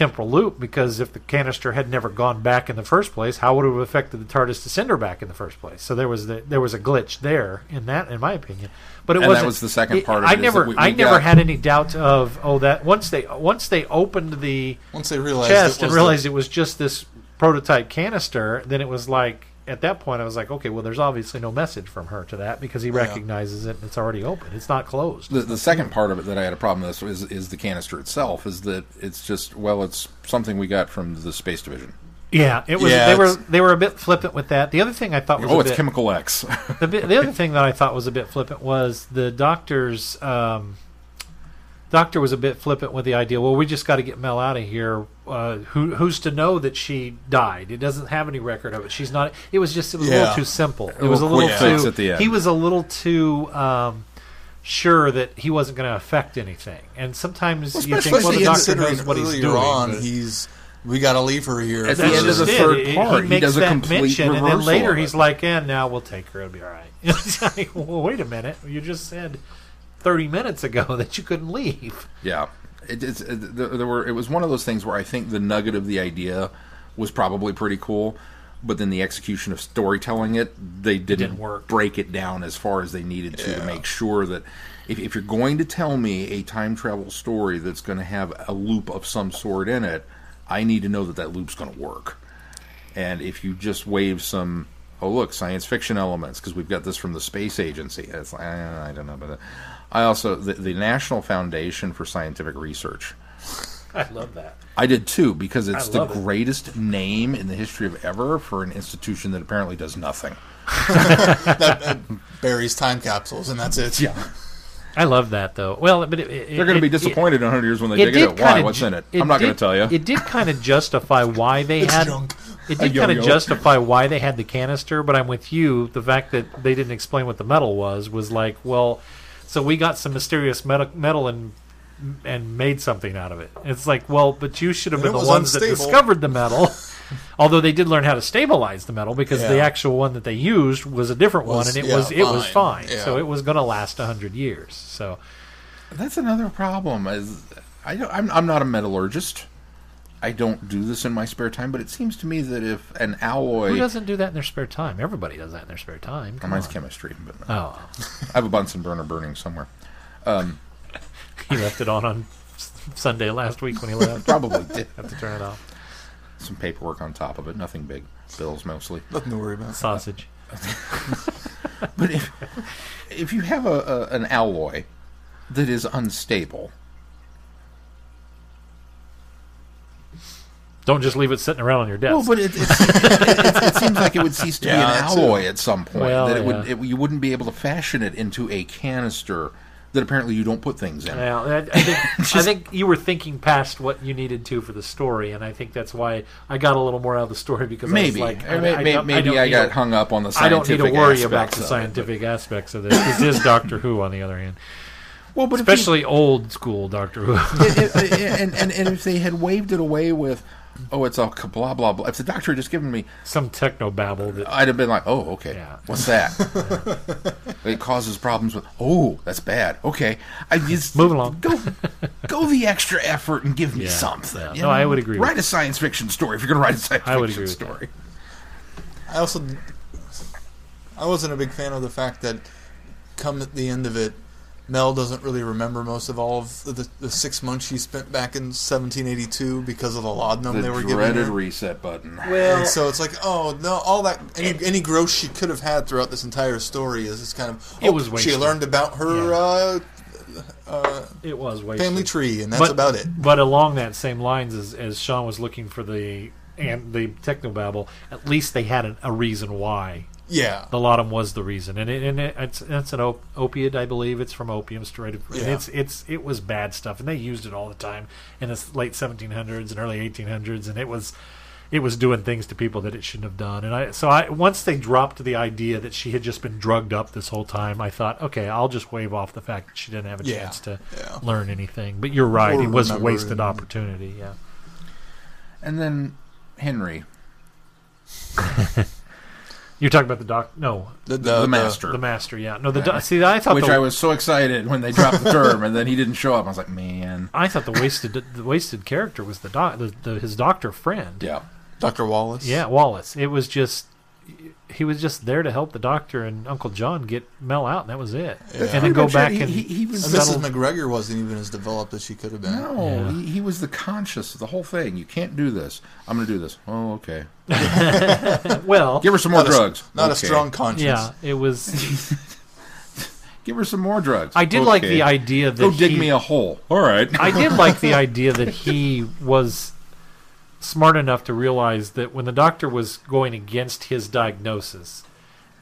temporal loop because if the canister had never gone back in the first place, how would it have affected the TARDIS to send her back in the first place? So there was the, there was a glitch there in that, in my opinion. But it And wasn't. was the second part of I never we- we I never had any doubt of oh that once they once they opened the once they realized chest and realized the, it was just this prototype canister, then it was like at that point I was like, okay, well, there's obviously no message from her to that because he recognizes it and it's already open. It's not closed. The, the second part of it that I had a problem with is, is the canister itself. Is that it's just well, it's something we got from the space division. Yeah, it was. Yeah, they were they were a bit flippant with that. The other thing I thought was Oh, it's bit, chemical X. the, the other [LAUGHS] thing that I thought was a bit flippant was the doctor's um, doctor was a bit flippant with the idea. Well, we just got to get Mel out of here. Uh, who who's to know that she died? It doesn't have any record of it. She's not. It was just it was a little too simple. It was a little little too. at the end. He was a little too. Um, Sure that he wasn't going to affect anything, and sometimes you think, especially well, the doctor considering knows what he's doing. on, but- he's we got to leave her here. At the end of the it. third He- part, he he makes does a that complete mention, and then later he's like, "And now we'll take her; it'll be all right." [LAUGHS] Like, well, wait a minute, you just said thirty minutes ago [LAUGHS] that you couldn't leave. Yeah, it, it's it, there, there were. It was one of those things where I think the nugget of the idea was probably pretty cool, but then the execution of storytelling it, they didn't, didn't work. break it down as far as they needed to to make sure that if, if you're going to tell me a time travel story that's going to have a loop of some sort in it, I need to know that that loop's going to work. And if you just wave some, oh look, science fiction elements, because we've got this from the space agency. It's like, I, I don't know about that. I also the, the National Foundation for Scientific Research. I love that. I did too because it's the love it. greatest name in the history of ever for an institution that apparently does nothing. [LAUGHS] That buries time capsules, and that's it. Yeah. I love that though. Well, but it, it, They're going to be it- disappointed in 100 years when they dig did it up. Why? kinda What's in it? I'm not going to tell you. It did kind of justify why they It's had. junk. It did kind of justify why they had the canister, but I'm with you. The fact that they didn't explain what the metal was was like, well, so we got some mysterious metal, metal and and made something out of it. It's like, well, but you should have And been the was ones that discovered the metal. [LAUGHS] Although they did learn how to stabilize the metal because the actual one that they used was a different one, and it yeah, was it was fine. fine. Yeah. So it was going to last hundred years. So That's another problem. Is I don't, I'm I'm not a metallurgist. I don't do this in my spare time, but it seems to me that if an alloy, who doesn't do that in their spare time? Everybody does that in their spare time. Well, Come mine's on. chemistry, but Oh, I have a Bunsen burner burning somewhere. Um, [LAUGHS] he left it on on Sunday last week when he left. [LAUGHS] Probably did Have to turn it off. some paperwork on top of it. Nothing big, bills mostly. Nothing to worry about. Sausage. [LAUGHS] But if if you have a, a an alloy that is unstable, Don't just leave it sitting around on your desk. well, but it, it's, it, it, it seems like it would cease to Yeah, be an alloy at some point. Well, that it would yeah. it, you wouldn't be able to fashion it into a canister that apparently you don't put things in. Well, I, I think [LAUGHS] I think you were thinking past what you needed to for the story, and I think that's why I got a little more out of the story because Maybe, I was like, Or I, may- I may- maybe don't I, got to- hung up on the I don't need to worry about the of it, scientific aspects of this. This is Doctor Who, on the other hand, Well, but if you- especially old school Doctor Who. [LAUGHS] it- it- and, and and if they had waved it away with, oh, it's all blah blah blah. If the doctor had just given me, Some techno babble that I'd have been like, oh, okay, Yeah. what's that? [LAUGHS] it causes problems with. Oh, that's bad. Okay, I just [LAUGHS] Move along. Go, go the extra effort and give me Yeah, something. yeah. you No, I would agree with Write a science fiction story if you're going to write a science I would fiction agree story. I also, I wasn't a big fan of the fact that, come at the end of it, Mel doesn't really remember most of all of the, the six months she spent back in 1782 because of the laudanum The they were giving her. dreaded her. reset button. And so it's like, oh no, all that any any growth she could have had throughout this entire story is just kind of. It oh, was She learned about her Yeah. uh, uh, it was wasted. family tree, and that's about it. But along that same lines, as, as Sean was looking for the and the technobabble, at least they had an, a reason why Yeah, the laudanum was the reason, and it, and it, it's it's an op- opiate, I believe. It's from opium straight. And Yeah. it's it's it was bad stuff, and they used it all the time in the late 1700s and early 1800s, and it was it was doing things to people that it shouldn't have done. And I so I once they dropped the idea that she had just been drugged up this whole time, I thought, okay, I'll just wave off the fact that she didn't have a Yeah, chance to yeah. learn anything. But you're right, Or it was a wasted and- opportunity. Yeah. And then Henry, [LAUGHS] You're talking about the doc? No, the, the, master, the master. Yeah, no. The doc see, I thought which the, I was so excited when they dropped the [LAUGHS] term, and then he didn't show up. I was like, man, I thought the wasted the wasted character was the doc the, the his doctor friend. yeah. Dr. Wallace. Yeah, Wallace. It was just he was just there to help the doctor and Uncle John get Mel out, and that was it. Yeah. And then go back it. and he, he was And settle- Mrs. McGregor wasn't even as developed as she could have been. No, Yeah. he, he was the conscious of the whole thing. You can't do this. I'm going to do this. Oh, okay. [LAUGHS] well, Give her some more Not a- drugs. Not a strong conscience. yeah, it was. [LAUGHS] Give her some more drugs. I did like the idea that Go dig he, me a hole. All right. I did [LAUGHS] like the idea that he was smart enough to realize that when the doctor was going against his diagnosis,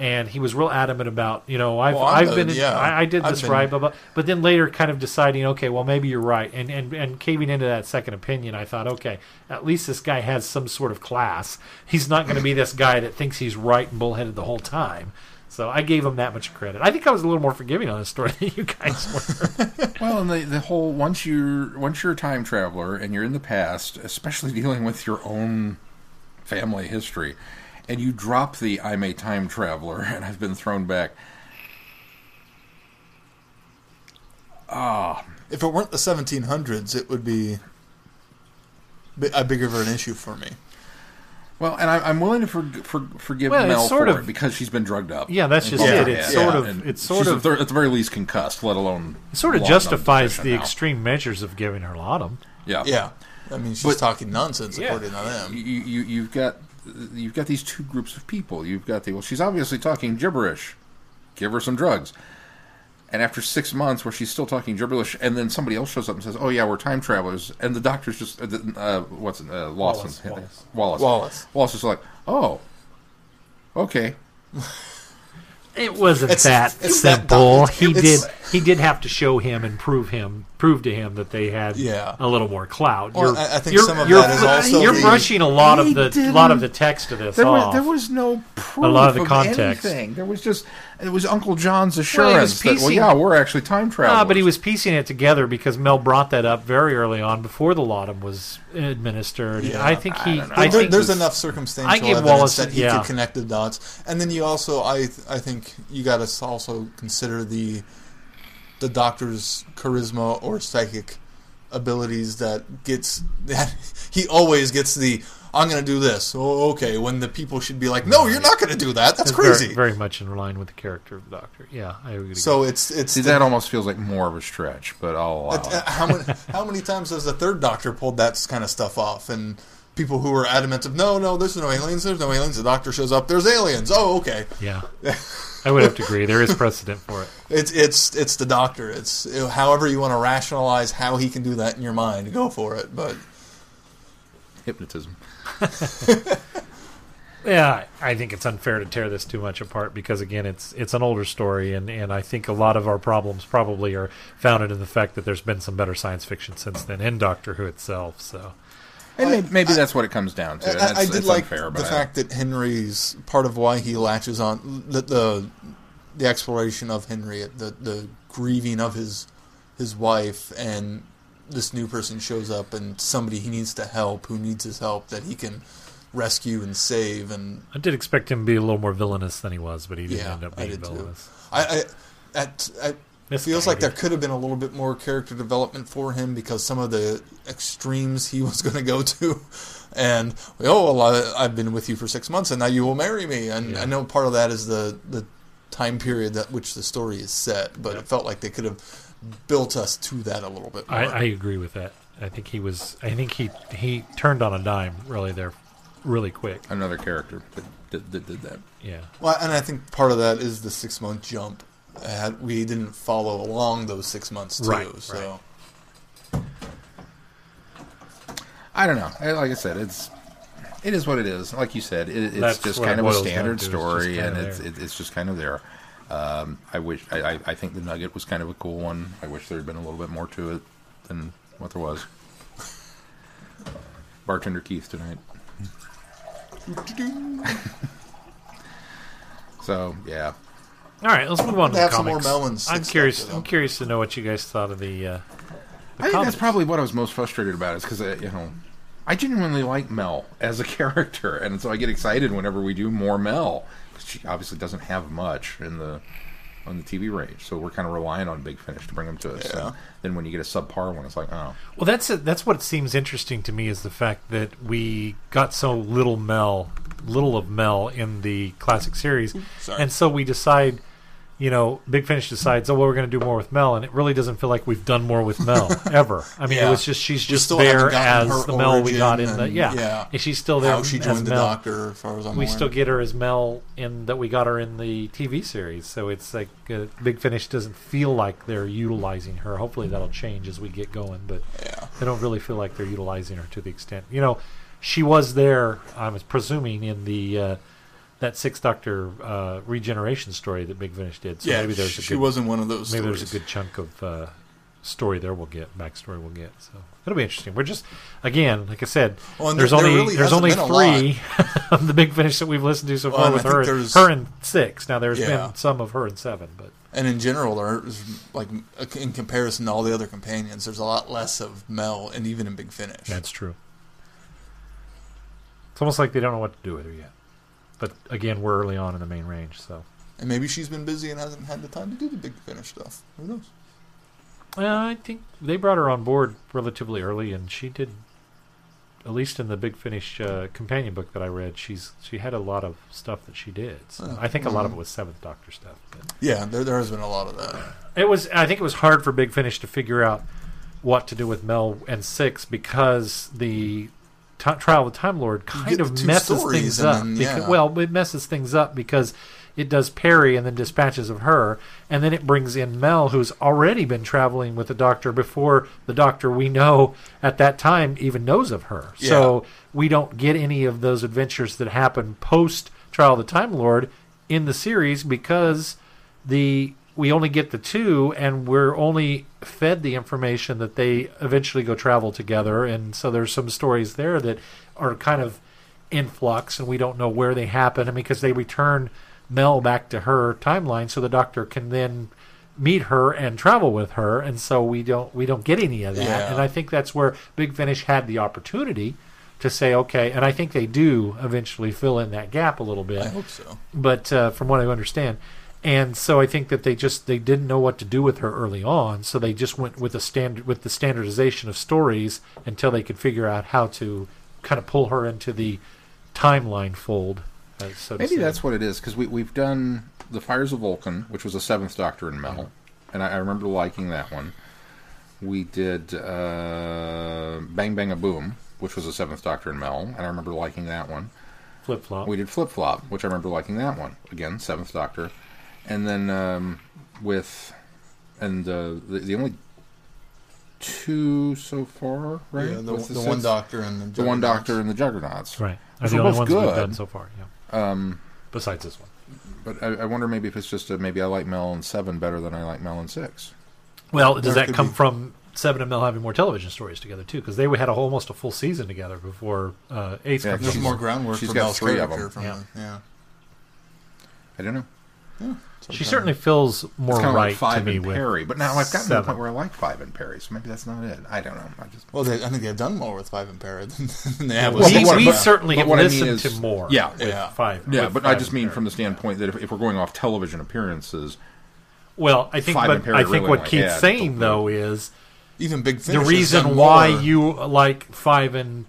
and he was real adamant about, you know, I've, Well, I've the- been, yeah, I, I did this been- right, blah, blah, but then later kind of deciding, okay, well, maybe you're right, and, and, and caving into that second opinion, I thought, okay, at least this guy has some sort of class. He's not going to be this guy that thinks he's right and bullheaded the whole time. So I gave him that much credit. I think I was a little more forgiving on this story [LAUGHS] than you guys were. [LAUGHS] Well, and the, the whole once you're once you're a time traveler and you're in the past, especially dealing with your own family history, and you drop the "I'm a time traveler" [LAUGHS] and I've been thrown back. Ah, If it weren't the 1700s, it would be a bigger of an issue for me. Well, and I, I'm willing to for, for, forgive Well, Mel sort for of- it because she's been drugged up. Yeah, that's just it. Yeah, It's yeah, sort of- and it's sort of- at the, very least concussed, let alone It sort of justifies the now. extreme measures of giving her laudanum. Yeah, Yeah. I mean, she's But- talking nonsense Yeah. according to you, them. you you've got you've got these two groups of people. You've got the well, she's obviously talking gibberish. Give her some drugs. And after six months, where she's still talking gibberish, and then somebody else shows up and says, "Oh yeah, we're time travelers," and the doctor's just uh, the- uh, what's it, uh, Lawson, Wallace, Wallace. Wallace, Wallace. Wallace is like, "Oh, okay." It wasn't It's- that it's simple. doc- he did. he did have to show him and prove him, prove to him that they had Yeah. a little more clout. Well, You're- I- I think you're- some of you're that is also you're the- brushing a lot of the didn't- lot of the text of this There off. was, there was no proof lot of the of context. anything. There was just it was Uncle John's Well, he assurance was that well, yeah, we're actually time travelers. Ah, but he was piecing it together because Mel brought that up very early on before the laudanum was administered. Yeah. I think he. I don't know. I there- think there's enough circumstantial I give evidence Wallace- that he yeah. could connect the dots, and then you also, I, I think you got to also consider the, the doctor's charisma or psychic abilities that gets [LAUGHS] that he always gets the I'm going to do this. Oh, okay. When the people should be like, no, you're not going to do that. That's it's crazy. Very, much in line with the character of the Doctor. Yeah, I agree. so it's it's See, the- that almost feels like more of a stretch, but I'll allow Uh, it. how many how many times has the third Doctor pulled that kind of stuff off? And people who were adamant of no, no, there's no aliens, there's no aliens. The Doctor shows up, there's aliens. Oh, okay. yeah, [LAUGHS] I would have to agree. There is precedent for it. It's it's it's the Doctor. It's however you want to rationalize how he can do that in your mind. Go for it. But Hypnotism. [LAUGHS] Yeah, I think it's unfair to tear this too much apart because again, it's it's an older story, and, and I think a lot of our problems probably are founded in the fact that there's been some better science fiction since then in Doctor Who itself. So And I- maybe, maybe I- that's what it comes down to. and I, I did like the but I- fact that Henry's part of why he latches on the the, the exploration of Henry, the the grieving of his his wife, and this new person shows up and somebody he needs to help, who needs his help, that he can rescue and save, and I did expect him to be a little more villainous than he was, but he didn't Yeah, end up I being too. villainous. I. I at, at, it feels like there could have been a little bit more character development for him because some of the extremes he [LAUGHS] was going to go to, and oh well, I, I've been with you for six months and now you will marry me, and Yeah. I know part of that is the the time period that which the story is set, but it felt like they could have built us to that a little bit more. I, I agree with that. I think he was. I think he he turned on a dime really there, really quick. another character that did, that did that. Yeah. well, and I think part of that is the six month jump. Uh, we didn't follow along those six months too, Right, so. I don't know. Like I said, it's it is what it is. Like you said, it, it's That's just kind it of a standard to, is just story, and it's it, it's just kind of there. Um, I wish I, I, I think the Nugget was kind of a cool one. I wish there had been a little bit more to it than what there was. Bartender Keith tonight. [LAUGHS] so yeah, All right, let's move on to the have some more comics. melons I'm curious. I'm curious to know what you guys thought of the. Uh, the I think comics. that's probably what I was most frustrated about. Is because you know, I genuinely like Mel as a [LAUGHS] character, and so I get excited whenever we do more Mel. 'Cause She obviously doesn't have much in the on the TV range, so we're kind of relying on Big Finish to bring them to us. Yeah. And then when you get a subpar one, it's like, oh, Well, that's that's what seems interesting to me is the fact that we got so little Mel, little of Mel in the classic series, sorry. and so we decide, you know, Big Finish decides, oh, well, we're going to do more with Mel, and it really doesn't feel like we've done more with Mel [LAUGHS] ever. I mean, it was just she's just still there as the Mel we got in the yeah, yeah. and she's still there How she joined the Mel. doctor, as far as I'm we aware. still get her as Mel in that we got her in the TV series. So it's like uh, Big Finish doesn't feel like they're utilizing her. Hopefully that'll change as we get going, but Yeah. I don't really feel like they're utilizing her to the extent. You know, she was there. I'm presuming in the uh, that Sixth Doctor uh, regeneration story that Big Finish did. So yeah, maybe there's a she good, wasn't one of those. maybe stories. there's a good chunk of uh, story there we'll get backstory we'll get. So it'll be interesting. We're just again, like I said, Well, and there's there only really there's only been a lot. three [LAUGHS] of the Big Finish that we've listened to so far and I with her. there's- Her and six. Now there's Yeah. been some of her and seven, but And in general, there's like in comparison to all the other companions, there's a lot less of Mel, and even in Big Finish. That's true. It's almost like they don't know what to do with her yet. But again, we're early on in the main range, so and maybe she's been busy and hasn't had the time to do the Big Finish stuff. Who knows? uh, I think they brought her on board relatively early, and she did. At least in the Big Finish uh, companion book that I read, she's she had a lot of stuff that she did. So Oh, I think a lot of mm. it was Seventh Doctor stuff. Yeah, there, there has been a lot of that. it was. I think it was hard for Big Finish to figure out what to do with Mel and Six because the t- Trial of the Time Lord kind of messes things up. then, yeah. well, it messes things up because it does Peri and then dispatches of her, and then it brings in Mel, who's already been traveling with the Doctor before the Doctor we know at that time even knows of her. So we don't get any of those adventures that happen post Trial of the Time Lord in the series because the we only get the two, and we're only fed the information that they eventually go travel together, and so there's some stories there that are kind of in flux, and we don't know where they happen, and because they return Mel back to her timeline, so the Doctor can then meet her and travel with her, and so we don't we don't get any of that, Yeah. and I think that's where Big Finish had the opportunity to say okay, and I think they do eventually fill in that gap a little bit. I hope so. but uh, from what I understand, and so I think that they just they didn't know what to do with her early on, so they just went with the standard with the standardization of stories until they could figure out how to kind of pull her into the timeline fold. uh, so Maybe that's what it is because we we've done the Fires of Vulcan, which was a Seventh Doctor and Mel, and I, I remember liking that one. We did uh, Bang Bang a Boom, which was a Seventh Doctor and Mel, and I remember liking that one. flip flop. We did Flip Flop, which I remember liking that one again, Seventh Doctor, and then um, with and uh, the the only two so far, right? Yeah, the, With the, sixth- one doctor and the, the one Juggernauts. Doctor, and the Juggernauts. Right, Which are the were only both ones we've good. done so far. Yeah, Um, besides this one. but I, I wonder maybe if it's just a, maybe I like Mel and Seven better than I like Mel and Six. Well, does There that come be- from Seven and Mel having more television stories together too? Because they had a, almost a full season together before uh, Ace Yeah, comes There's more groundwork she's for got Mel's three of character them. From Yeah. The, yeah. I don't know. So She certainly feels more It's kind of right like Five to me and with Peri, but now I've gotten to the point where I like Five and Peri, so maybe that's not it. I don't know. I just Well, they, I think they've done more with Five and Peri than, [LAUGHS] than they have Well, with we, we but- certainly but have what I mean listened is- to more. yeah. with Yeah. five. yeah, with but I just mean Peri. from the standpoint that if, if we're going off television appearances, Well, I think, Five and but Peri I think really what Keith's saying but- though is even Big the reason why more. you like Five and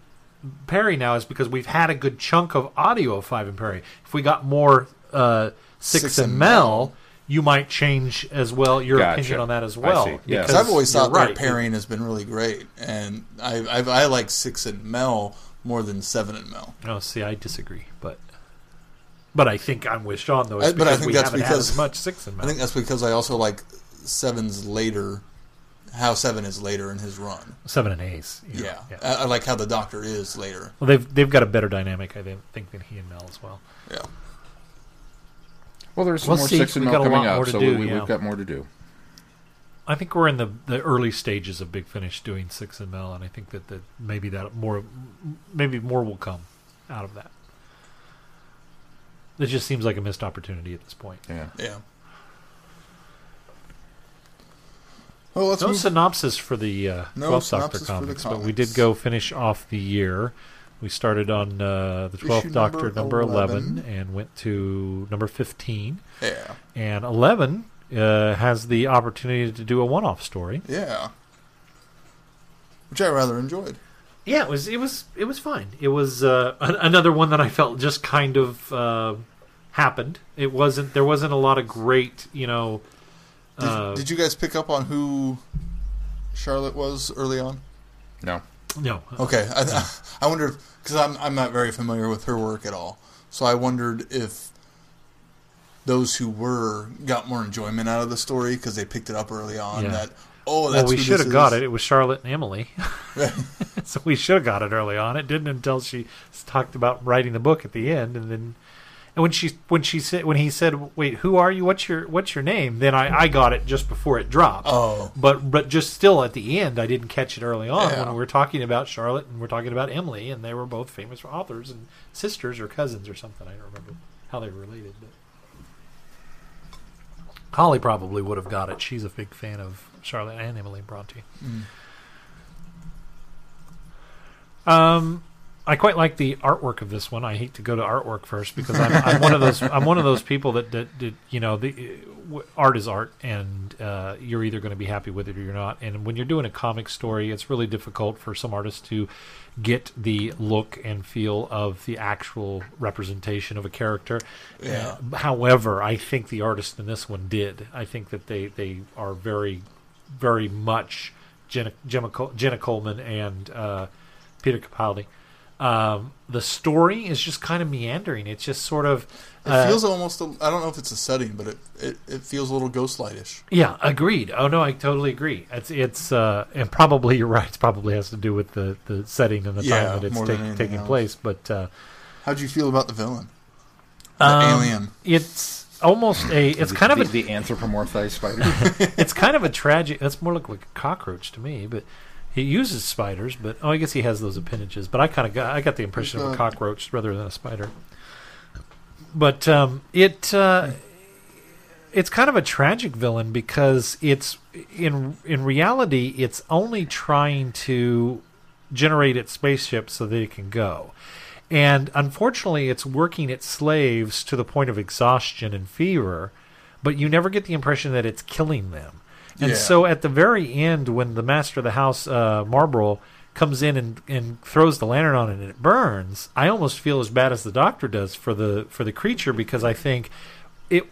Peri now is because we've had a good chunk of audio of Five and Peri. If we got more uh, Six, Six and and Mel, Mel. you might change as well your Gotcha. opinion on that as well. see. Yeah. because Because I've always thought right. their pairing has been really great, and I I've, I like Six and Mel more than Seven and Mel. Oh, see, I disagree, but but I think I'm with Sean though. I- but I because think we that's haven't because- as much Six and Mel. I think that's because I also like Seven's later, how Seven is later in his run. Seven and Ace. you know, Yeah, yeah. I, I like how the Doctor is later. Well, they've they've got a better dynamic, I think, think than he and Mel as well. Yeah, well, there's some We'll more see. Six and We Mel got coming up, so do, we, yeah. we've got more to do. I think we're in the, the early stages of Big Finish doing Six and Mel, and I think that, that maybe that more maybe more will come out of that. It just seems like a missed opportunity at this point. Yeah. yeah. Well, let's no move. synopsis for the uh, No 12th Doctor synopsis for the comics, but we did go finish off the year. We started on uh, the 12th Issue Doctor, number number 11, 11. and went to number 15. Yeah, And 11 uh, has the opportunity to do a one off story. yeah. Which I rather enjoyed. Yeah, it was it was it was fine. It was uh, an, another one that I felt just kind of uh, happened. It wasn't there wasn't a lot of great, you know. Did, Uh, did you guys pick up on who Charlotte was early on? No. No, Okay, I, [LAUGHS] I wonder because I'm I'm not very familiar with her work at all, so I wondered if those who were got more enjoyment out of the story because they picked it up early on. Yeah. That oh, well, we should have got it. It was Charlotte and Emily, [LAUGHS] [LAUGHS] so we should have got it early on. It didn't until she talked about writing the book at the end, and then and when she when she said when he said, "Wait, who are you? What's your what's your name?" Then I, I got it just before it dropped. Oh, but but just still at the end, I didn't catch it early on Yeah. when we were talking about Charlotte and we're talking about Emily, and they were both famous authors and sisters or cousins or something. I don't remember how they were related, but Holly probably would have got it. She's a big fan of Charlotte and Emily Bronte. Mm. Um, I quite like the artwork of this one. I hate to go to artwork first because I'm, I'm one of those. I'm one of those people that, that, that you know, the w- art is art, and uh, you're either going to be happy with it or you're not. And when you're doing a comic story, it's really difficult for some artists to get the look and feel of the actual representation of a character. Yeah. Uh, however, I think the artist in this one did. I think that they they are very, very much Jenna, Jenna Coleman and uh, Peter Capaldi. Um, the story is just kind of meandering. It's just sort of it uh, feels almost. A, I don't know if it's a setting, but it it, it feels a little ghostlightish. yeah, agreed. Oh no, I totally agree. It's it's uh, and probably [LAUGHS] you're right. It probably has to do with the, the setting and the Yeah, time that it's ta- taking else. place. But uh, how do you feel about the villain, the um, alien? It's almost a. It's kind of the, a. the anthropomorphized spider. [LAUGHS] It's kind of a tragic. That's more look like a cockroach to me, but. He uses spiders, but oh, I guess he has those appendages. But I kind of got I got the impression of a cockroach rather than a spider. But um, it uh, it's kind of a tragic villain because it's in in reality it's only trying to generate its spaceship so that it can go. And unfortunately, it's working its slaves to the point of exhaustion and fever, but you never get the impression that it's killing them. And Yeah. so at the very end, when the master of the house, uh, Marlborough, comes in and, and throws the lantern on it and it burns, I almost feel as bad as the doctor does for the for the creature because I think it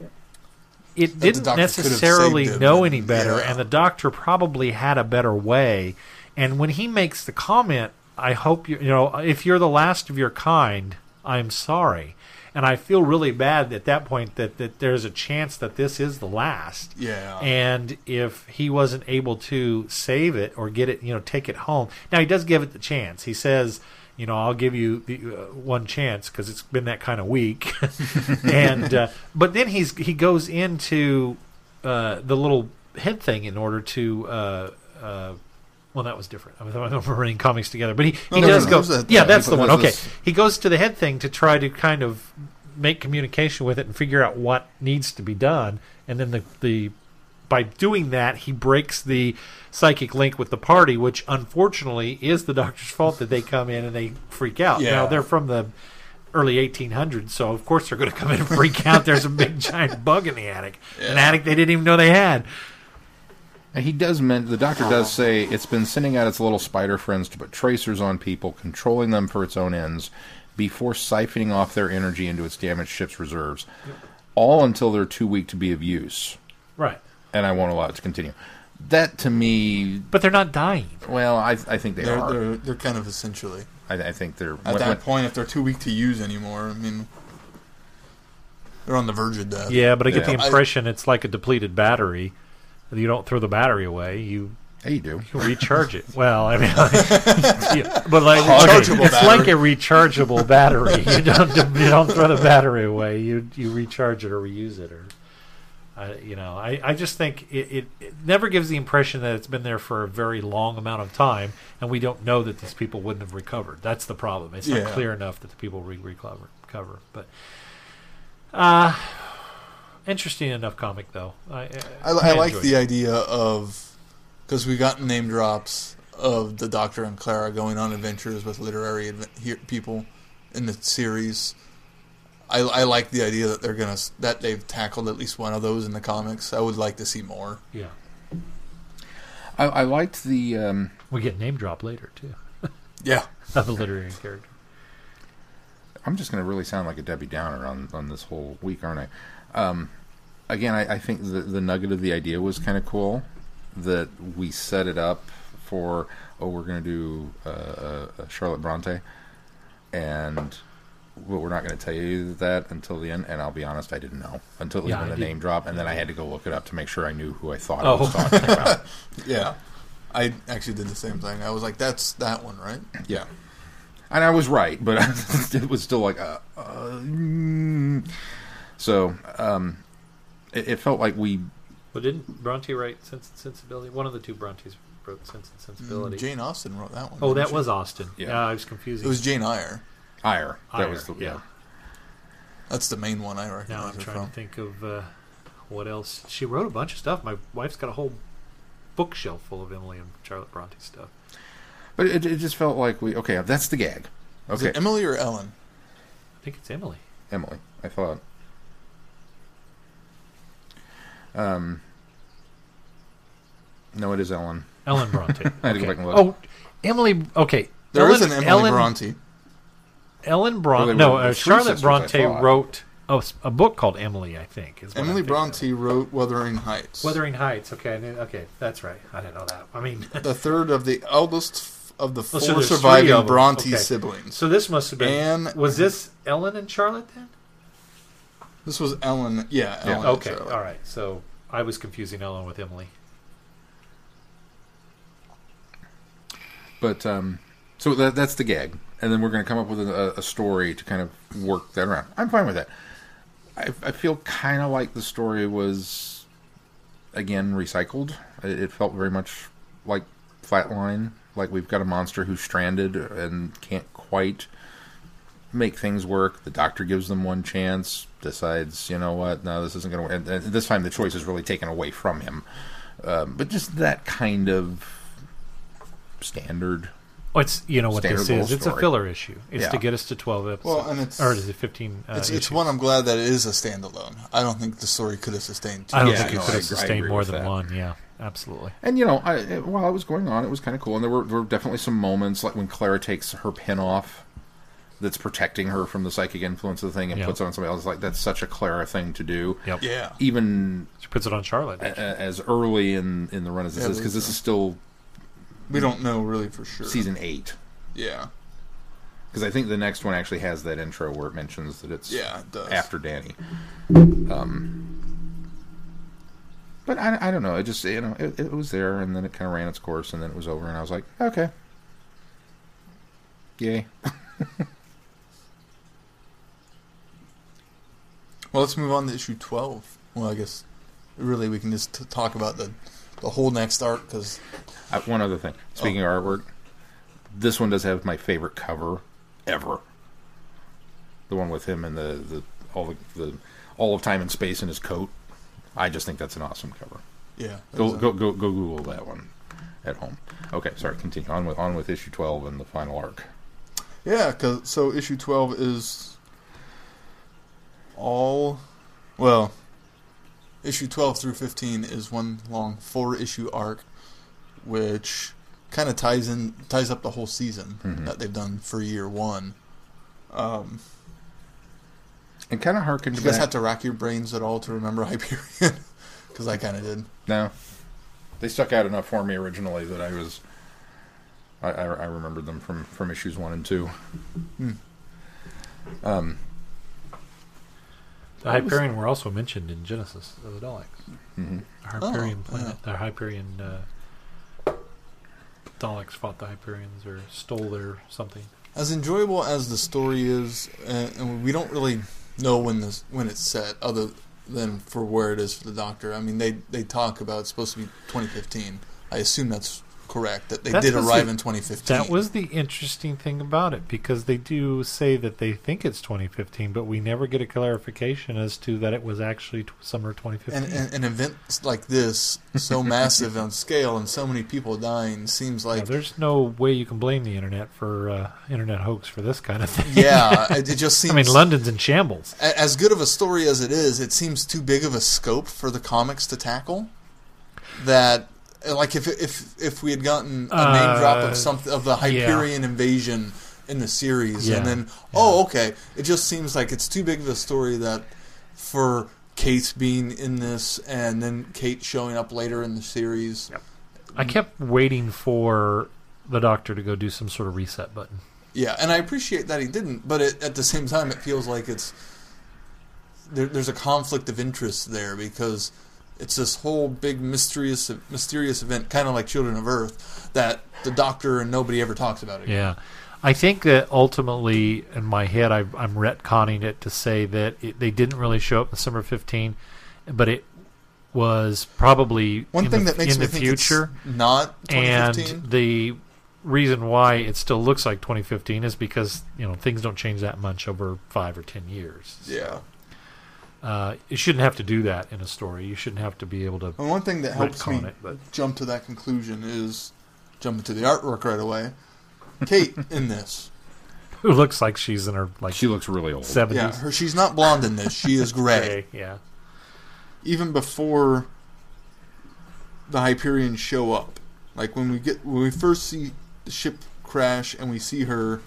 it didn't doctor could have necessarily know any better, yeah. and the doctor probably had a better way. And when he makes the comment, I hope you you know if you're the last of your kind, I'm sorry. And I feel really bad at that point that, that there's a chance that this is the last. Yeah. And if he wasn't able to save it or get it, you know, take it home. Now he does give it the chance. He says, you know, I'll give you the uh, one chance because it's been that kind of week. [LAUGHS] and uh, but then he's he goes into uh, the little head thing in order to. Uh, uh, well, that was different. I was running [LAUGHS] comics together, but he, he No, does no, go. that- yeah, yeah, that's the one. Okay, this- he goes to the head thing to try to kind of make communication with it and figure out what needs to be done, and then the the by doing that he breaks the psychic link with the party, which unfortunately is the doctor's fault that they come in and they freak out. Yeah. Now they're from the early 1800s, so of course they're going to come in and freak out. There's a big [LAUGHS] giant bug in the attic, an attic they didn't even know they had. And he does men the doctor does oh. say it's been sending out its little spider friends to put tracers on people, controlling them for its own ends, before siphoning off their energy into its damaged ship's reserves. All until they're too weak to be of use. Right, And I won't allow it to continue. That to me but they're not dying. well, I I think they they're, are. they're they're kind of essentially I, I think they're at when- that when- point if they're too weak to use anymore. I mean, they're on the verge of death. Yeah, but I get Yeah. the I- impression it's like a depleted battery. You don't throw the battery away. You Hey, you do. you [LAUGHS] recharge it. Well, I mean, [LAUGHS] yeah, but like Rechargeable it's battery. like a rechargeable battery. [LAUGHS] You don't you don't throw the battery away. You you recharge it or reuse it or. I, you know, I, I just think it, it, it never gives the impression that it's been there for a very long amount of time, and we don't know that these people wouldn't have recovered. That's the problem. It's not clear enough that the people re- recover. recover. But, uh, interesting enough comic though. I, I, I, I like the it. idea of because we got name drops of the Doctor and Clara going on adventures with literary adve- people in the series. I, I like the idea that they're gonna that they've tackled at least one of those in the comics. I would like to see more. Yeah, I, I liked the um, we get name drop later too Yeah, [LAUGHS] of a literary character. I'm just going to really sound like a Debbie Downer on, on this whole week, aren't I? Um, again, I, I think the, the nugget of the idea was kind of cool that we set it up for, oh, we're going to do uh, Charlotte Bronte, and well, we're not going to tell you that until the end. And I'll be honest, I didn't know until it was Yeah, the didn't. name drop, and then I had to go look it up to make sure I knew who I thought Oh. I was talking about. [LAUGHS] yeah. I actually did the same thing. I was like, "That's that one, right?" Yeah. And I was right, but [LAUGHS] it was still like, uh, uh, mm. so um, it, it felt like we. Well, didn't Bronte write Sense and Sensibility? One of the two Brontes wrote Sense and Sensibility. Mm, Jane Austen wrote that one. oh, didn't that she? was Austen. Yeah. Yeah, I was confusing. It was Jane Eyre. Eyre. That Eyre, was the, yeah. That's the main one I recognize Now I'm her trying from. to think of uh, what else. She wrote a bunch of stuff. My wife's got a whole bookshelf full of Emily and Charlotte Bronte stuff. But it, it just felt like we. Okay, that's the gag. Is Okay, it Emily or Ellen? I think it's Emily. Emily. I thought. Um. No, it is Ellen. Ellen Bronte. [LAUGHS] I had to go Okay. back and look. Oh, Emily. Okay. There is Ellen, an Emily Ellen, Bronte. Ellen Bronte. they no, uh, Charlotte Bronte wrote oh, a book called Emily. I think is Emily I'm thinking of. Bronte wrote Wuthering Heights. Wuthering Heights. Okay, okay, that's right. I didn't know that. I mean, [LAUGHS] the third of the eldest of the four so surviving of. Bronte Okay. siblings. so this must have been. And- was this Ellen and Charlotte then? This was Ellen. Yeah, Yeah. Ellen. and Okay, all right. So I was confusing Ellen with Emily. But um, so that that's the gag, and then we're going to come up with a, a story to kind of work that around. I'm fine with that. I, I feel kind of like the story was again recycled. It, it felt very much like Flatline. Like we've got a monster who's stranded and can't quite make things work. The doctor gives them one chance, decides, you know what, no, this isn't going to work. And, and this time the choice is really taken away from him. Um, but just that kind of standard. Oh, it's you know what this little is. It's a filler issue. It's Yeah. to get us to twelve episodes. Well, and it's- or is it fifteen? Uh, It's, it's one I'm glad that it is a standalone. I don't think the story could have sustained. Two I don't Yeah, think it no, could have sustained more than that. one. Yeah, absolutely. And you know, I, it- while it was going on, it was kind of cool. And there were, there were definitely some moments, like when Clara takes her pin off, that's protecting her from the psychic influence of the thing, and Yeah. puts it on somebody else. Like that's such a Clara thing to do. Yep. Yeah, Even She puts it on Charlotte. a, a- as early in in the run as this Yeah, is, because this are- is still we don't know really for sure. season eight. Yeah, Because I think the next one actually has that intro where it mentions that it's yeah, it does. after Danny. Um, but I, I don't know. It just you know it, it was there, and then it kind of ran its course, and then it was over, and I was like, okay, yay. [LAUGHS] Well, let's move on to issue twelve. Well, I guess really we can just t- talk about the the whole next arc because Uh, one other thing. Speaking of artwork, this one does have my favorite cover ever. The one with him and the, the all the, the all of time and space in his coat. I just think that's an awesome cover. yeah, Go go go go Google that one at home. Okay, sorry. Continue on with on with issue twelve and the final arc. Yeah, cause so issue twelve is all well. Issue twelve through fifteen is one long four issue arc, which kind of ties in ties up the whole season Mhm. that they've done for year one. Um, It kind of harkened you guys back. have to rack your brains at all to remember [LAUGHS] Hyperion? Because I kind of did. No, they stuck out enough for me originally that I was. I, I, I remembered them from, from issues one and two. Hmm. Um, The Hyperion were also mentioned in Genesis of the Daleks. mhm. The Hyperion Oh, planet. The Hyperion uh, Daleks fought the Hyperions or stole their something. As enjoyable as the story is, uh, and we don't really know when this when it's set, other than for where it is for the Doctor. I mean, they they talk about it's supposed to be 2015. I assume that's correct. That they That did arrive the- in 2015. That was the interesting thing about it because they do say that they think it's 2015, but we never get a clarification as to that it was actually t- summer 2015. and, and an event like this, so [LAUGHS] massive on scale and so many people dying, seems Yeah, like there's no way you can blame the internet for uh, internet hoax for this kind of thing. yeah, [LAUGHS] it, it just seems. I mean, London's in shambles. as good of a story as it is, it seems too big of a scope for the comics to tackle. That, like, if if if we had gotten a name drop Uh, of something of the Hyperion invasion in the series, Yeah. and then oh, okay, it just seems like it's too big of a story that for Kate being in this, and then Kate showing up later in the series. I kept waiting for the doctor to go do some sort of reset button. Yeah, and I appreciate that he didn't, but it, at the same time, it feels like it's there, there's a conflict of interest there because it's this whole big mysterious mysterious event, kind of like Children of Earth, that the Doctor and nobody ever talks about again. Yeah. I think that ultimately, in my head, I, I'm retconning it to say that it, they didn't really show up in summer 15, but it was probably One thing the, that makes in me the think future. it's not 2015. And the reason why it still looks like 2015 is because you know things don't change that much over five or ten years. yeah, Uh, you shouldn't have to do that in a story. You shouldn't have to be able to and one thing that helps me it. But jump to that conclusion is jumping to the artwork right away. Kate [LAUGHS] in this, who looks like she's in her like she looks really old. 70s? yeah, her she's not blonde in this; she is gray. Yeah. even before the Hyperion show up. Like when we get when we first see the ship crash and we see her,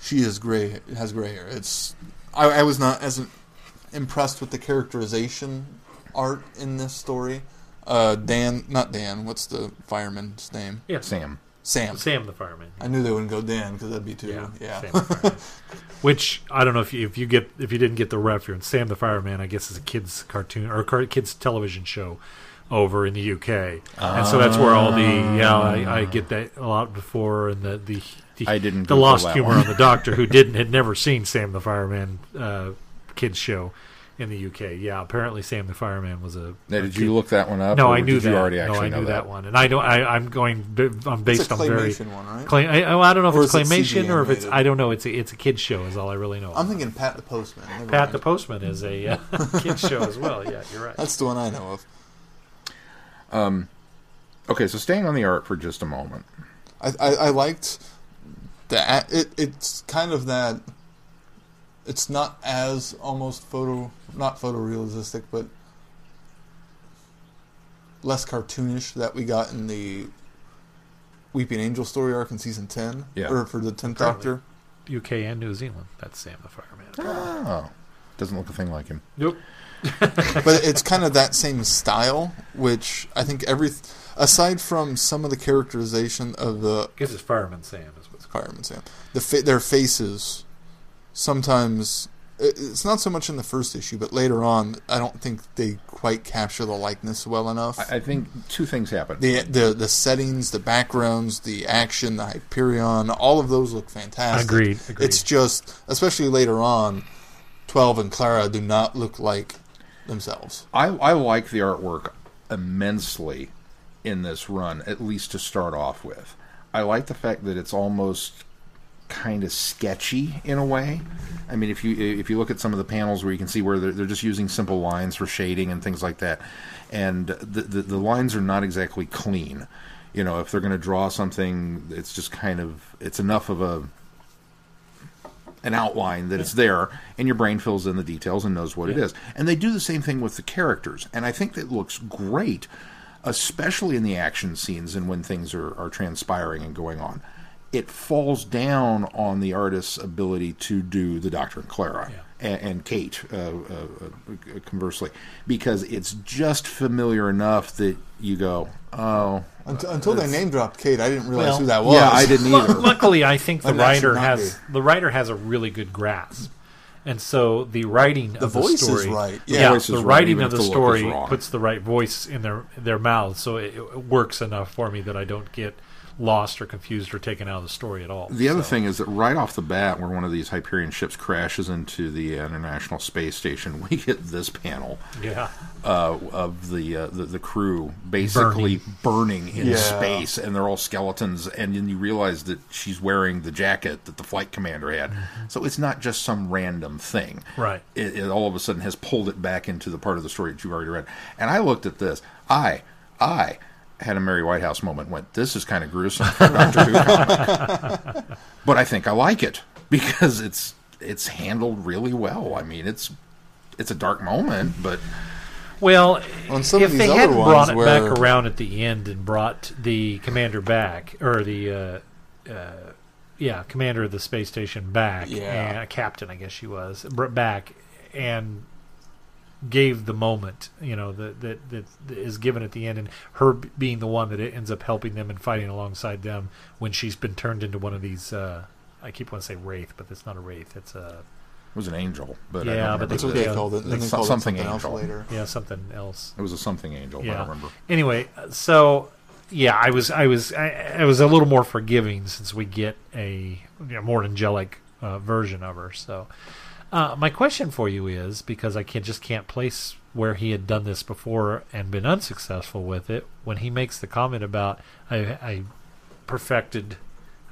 she is gray has gray hair. It's I, I was not as impressed with the characterization art in this story. Uh, Dan, not Dan. What's the fireman's name? Yeah. Sam. Sam. Sam the fireman. I knew they wouldn't go Dan because that'd be too. Yeah, Yeah. Sam the [LAUGHS] Which I don't know if you if you get if you didn't get the reference. Sam the Fireman, I guess, is a kids cartoon or a kids television show over in the UK, and so that's where all the yeah I, I get that a lot before and the the, the I didn't the lost humor one. on the Doctor who didn't had never seen Sam the Fireman uh, kids show in the UK. Yeah, apparently Sam the Fireman was a. Now, a did kid- you look that one up? No, or I knew did that. You already no, actually I knew that. one, and I don't. I, I'm going. I'm based it's a on very. claymation one, right? Clay, I, I don't know if Or it's is it claymation or if it's. I don't know. It's a, it's a kids show. Is all I really know. I'm thinking Pat the Postman. Never Pat mind. the Postman is a uh, [LAUGHS] [LAUGHS] kids show as well. Yeah, you're right. That's the one I know of. Um, okay, so staying on the art for just a moment. I, I, I liked that. it. It's kind of that. It's not as almost photo, not photorealistic, but less cartoonish that we got in the Weeping Angel story arc in season ten, Yeah. or for the tenth Apparently. Doctor. UK and New Zealand. That's Sam the Fireman. Ah. Oh, doesn't look a thing like him. Nope. [LAUGHS] but it's kind of that same style, which I think every aside from some of the characterization of the I Guess it's Fireman Sam is what's called. Fireman Sam. The fa- their faces sometimes it's not so much in the first issue, but later on, I don't think they quite capture the likeness well enough. I, I think two things happen. the the the settings, the backgrounds, the action, the Hyperion, all of those look fantastic. Agreed. Agreed. It's just, especially later on, Twelve and Clara do not look like themselves. I, I like the artwork immensely in this run, at least to start off with. I like the fact that it's almost kind of sketchy in a way. I mean, if you if you look at some of the panels where you can see where they're, they're just using simple lines for shading and things like that, and the the, the lines are not exactly clean. You know, if they're going to draw something, it's just kind of it's enough of a an outline that it's there, and your brain fills in the details and knows what it is. And they do the same thing with the characters, and I think that looks great, especially in the action scenes and when things are, are transpiring and going on. It falls down on the artist's ability to do the Doctor and Clara and, and Kate, uh, uh, uh, conversely, because it's just familiar enough that you go, oh, Until, until they name dropped Kate, I didn't realize Well, who that was. yeah, I didn't either. Luckily, I think [LAUGHS] the And that should writer has be. the writer has a really good grasp, and so the writing The of voice the is story, right. Yeah, Yeah. Voice the is right, writing even of the the story puts the right voice in their their mouths, so it, it works enough for me that I don't get lost or confused or taken out of the story at all. The other So, thing is that right off the bat, where one of these Hyperion ships crashes into the International Space Station, [LAUGHS] we get this panel yeah, uh, of the, uh, the the crew basically burning, in Yeah. space, and they're all skeletons. And then you realize that she's wearing the jacket that the flight commander had, so it's not just some random thing. Right. It, it all of a sudden has pulled it back into the part of the story that you've already read. And I looked at this. I I had a Mary Whitehouse moment. Went, this is kind of gruesome for Doctor Who comic but I think I like it because it's it's handled really well. I mean, it's it's a dark moment, but Well, On some if of they these hadn't brought it ones back around at the end and brought the commander back, or the uh, uh, yeah commander of the space station back, Yeah. and captain, I guess she was, brought back and gave the moment, you know, that that that is given at the end, and her being the one that ends up helping them and fighting alongside them when she's been turned into one of these. Uh, I keep wanting to say wraith, but it's not a wraith. It's a it was an angel. But I Yeah, don't but That's they- what the- they Yeah. called it. And then It's they called something it something else angel. later. yeah something else. It was a something angel. Yeah. I don't remember. Anyway, so yeah, I was I was I, I was a little more forgiving since we get a you know, more angelic uh, version of her. So uh, my question for you is because I can just can't place where he had done this before and been unsuccessful with it. When he makes the comment about I, I perfected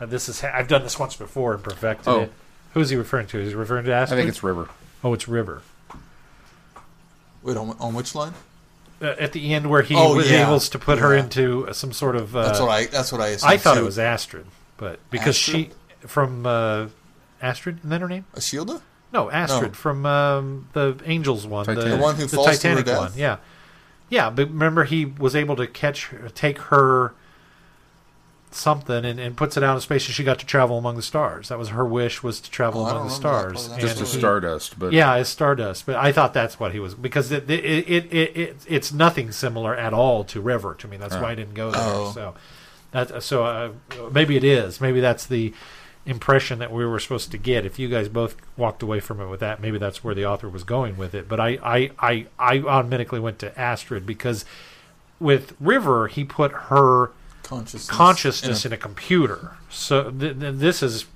uh, this is I've done this once before and perfected Oh. it. Who is he referring to? Is he referring to Astrid? I think it's River. oh, it's River. Wait, on, on which line? Uh, at the end, where he Oh, was yeah. able to put her into some sort of uh, That's what I. That's what I. I thought too. it was Astrid, but because she from uh, Astrid, is that her name? Ashildr. No, Astrid No. from um, the Angels one, Titanic. The one who the falls to her Titanic death? one. Yeah, yeah. But remember, he was able to catch, take her something, and, and puts it out in space, and she got to travel among the stars. That was her wish was to travel Oh, among the stars. that Just a Stardust, but yeah, it's Stardust, but I thought that's what he was because it it, it, it, it it's nothing similar at all to River to me. That's why I didn't go there. Oh. So that so uh, maybe it is. Maybe that's the impression that we were supposed to get. If you guys both walked away from it with that, maybe that's where the author was going with it. But I I I, I automatically went to Astrid because with River he put her Consciousness. consciousness in in a computer. So th- th- this is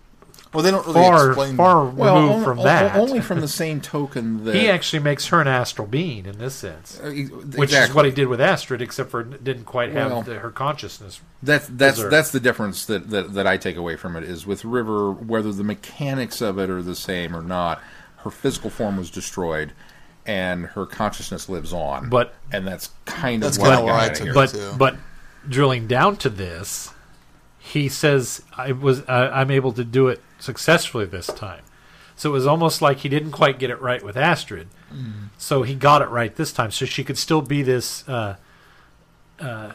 Well, they don't really far explain. far Well, removed only, from o- that. only from the same [LAUGHS] token that he actually makes her an astral being in this sense, Uh, e- which is what he did with Astrid, except for didn't quite have Well- the, her consciousness. That's that's Deserved. that's the difference that, that that I take away from it is with River, whether the mechanics of it are the same or not, her physical form was destroyed, and her consciousness lives on. But- and that's kind That's of what kinda I where got I out of took here. But too. but drilling down to this, he says I was uh, I'm able to do it successfully this time. So it was almost like he didn't quite get it right with Astrid. So he got it right this time. So she could still be this, uh, uh,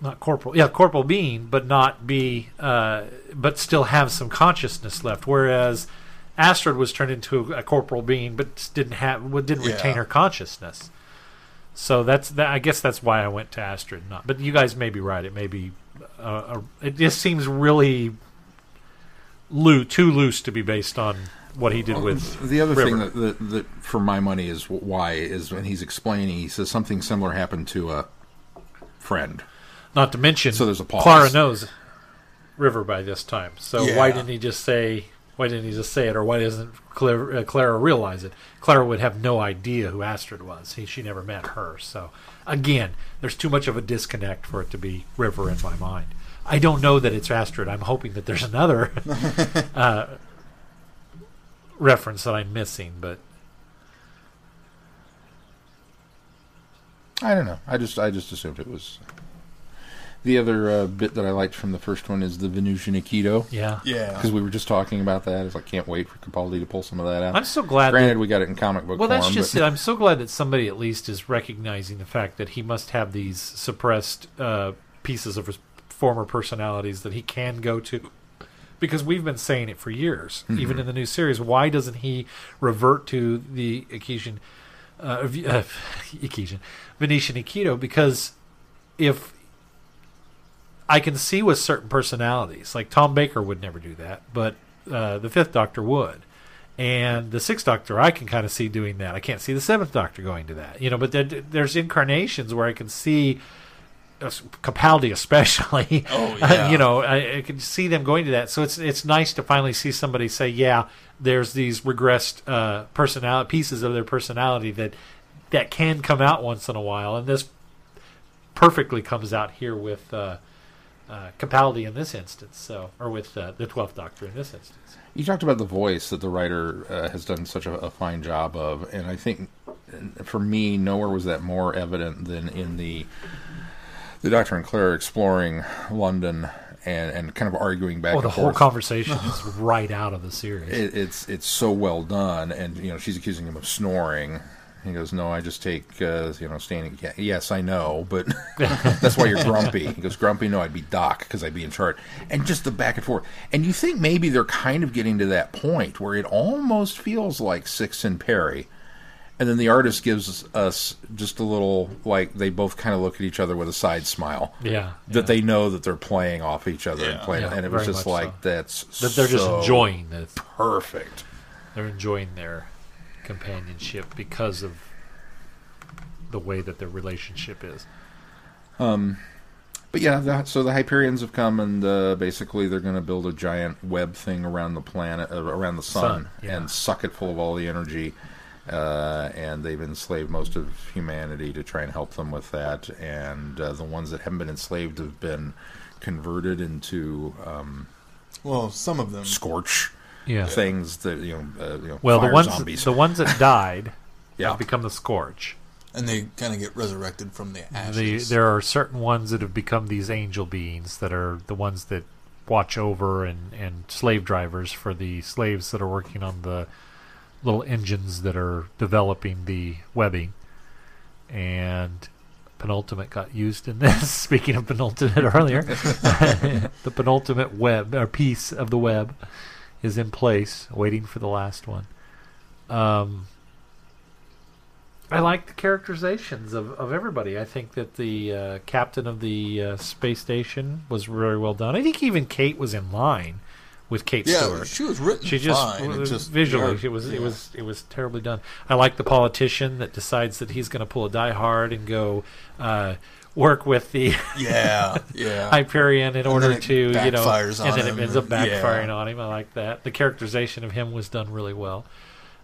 not corporal, yeah, corporal being, but not be, uh, but still have some consciousness left. Whereas Astrid was turned into a corporal being, but didn't have, didn't retain her consciousness. So that's that. I guess that's why I went to Astrid. Not, but you guys may be right. It may be. Uh, a, it just seems really loo too loose to be based on what he did with The other thing River. that, that, that, for my money, is why is when he's explaining, he says something similar happened to a friend. Not to mention, So there's a pause. Clara knows River by this time. So Yeah. why didn't he just say? Why didn't he just say it, or why doesn't Clara, uh, Clara realize it? Clara would have no idea who Astrid was. He, she never met her. So again, there's too much of a disconnect for it to be River in my mind. I don't know that it's Astrid. I'm hoping that there's another [LAUGHS] uh, reference that I'm missing, but I don't know. I just I just assumed it was. The other uh, bit that I liked from the first one is the Venusian Aikido. yeah. Yeah. Because we were just talking about that. It's like, can't wait for Capaldi to pull some of that out. I'm so glad. that- Granted, we got it in comic book Well, form. that's just but it. I'm so glad that somebody at least is recognizing the fact that he must have these suppressed uh, pieces of his former personalities that he can go to. Because we've been saying it for years, Mm-hmm. even in the new series. Why doesn't he revert to the Akishan, uh, uh, Akishan, Venusian Aikido? Because if I can see with certain personalities, like Tom Baker would never do that, but uh, the Fifth Doctor would. And the Sixth Doctor, I can kind of see doing that. I can't see the Seventh Doctor going to that, you know. But then there's incarnations where I can see Capaldi, especially. [LAUGHS] Oh, [LAUGHS] yeah. you know, I, I can see them going to that. So it's it's nice to finally see somebody say, "Yeah, there's these regressed uh, personality pieces of their personality that that can come out once in a while." And this perfectly comes out here with uh, uh, Capaldi in this instance, so or with uh, the Twelfth Doctor in this instance. You talked about the voice that the writer uh, has done such a, a fine job of, and I think uh, for me, nowhere was that more evident than in the the Doctor and Clara exploring London and, and kind of arguing back Oh, the whole forth. conversation is [LAUGHS] right out of the series. it, it's it's so well done, and you know she's accusing him of snoring. He goes, "No, I just take uh, you know standing." Yeah, yes, I know, but [LAUGHS] that's why you're grumpy. He goes, "Grumpy? No, I'd be Doc because I'd be in charge." And just the back and forth, and you think maybe they're kind of getting to that point where it almost feels like Six and Peri, and then the artist gives us just a little like they both kind of look at each other with a side smile. yeah, That yeah. they know that they're playing off each other and playing, Yeah, and it was just like so. that's that they're just enjoying the perfect. they're enjoying their companionship because of the way that their relationship is. Um, But yeah, the, so the Hyperions have come and uh, basically they're going to build a giant web thing around the planet, uh, around the sun, Sun, yeah. and suck it full of all the energy. Uh, and they've enslaved most of humanity to try and help them with that. And uh, the ones that haven't been enslaved have been converted into um, Well, some of them. scorch Yeah. things that you know, uh, you know Well, the ones zombies. the ones that died [LAUGHS] Yeah. have become the scorch. And they kind of get resurrected from the The, ashes. there are certain ones that have become these angel beings that are the ones that watch over and, and slave drivers for the slaves that are working on the little engines that are developing the webbing. And penultimate got used in this. [LAUGHS] Speaking of penultimate earlier, [LAUGHS] the penultimate web or piece of the web is in place, waiting for the last one. Um, I like the characterizations of, of everybody. I think that the uh, captain of the uh, space station was very well done. I think even Kate was in line with Kate yeah, Stewart. she was written She just, fine. It just visually, yeah, it was it was it was terribly done. I like the politician that decides that he's going to pull a Die Hard and go. Uh, work with the Yeah, [LAUGHS] yeah. Hyperion in order to you know, and then him, it ends up backfiring yeah. on him. I like that. The characterization of him was done really well.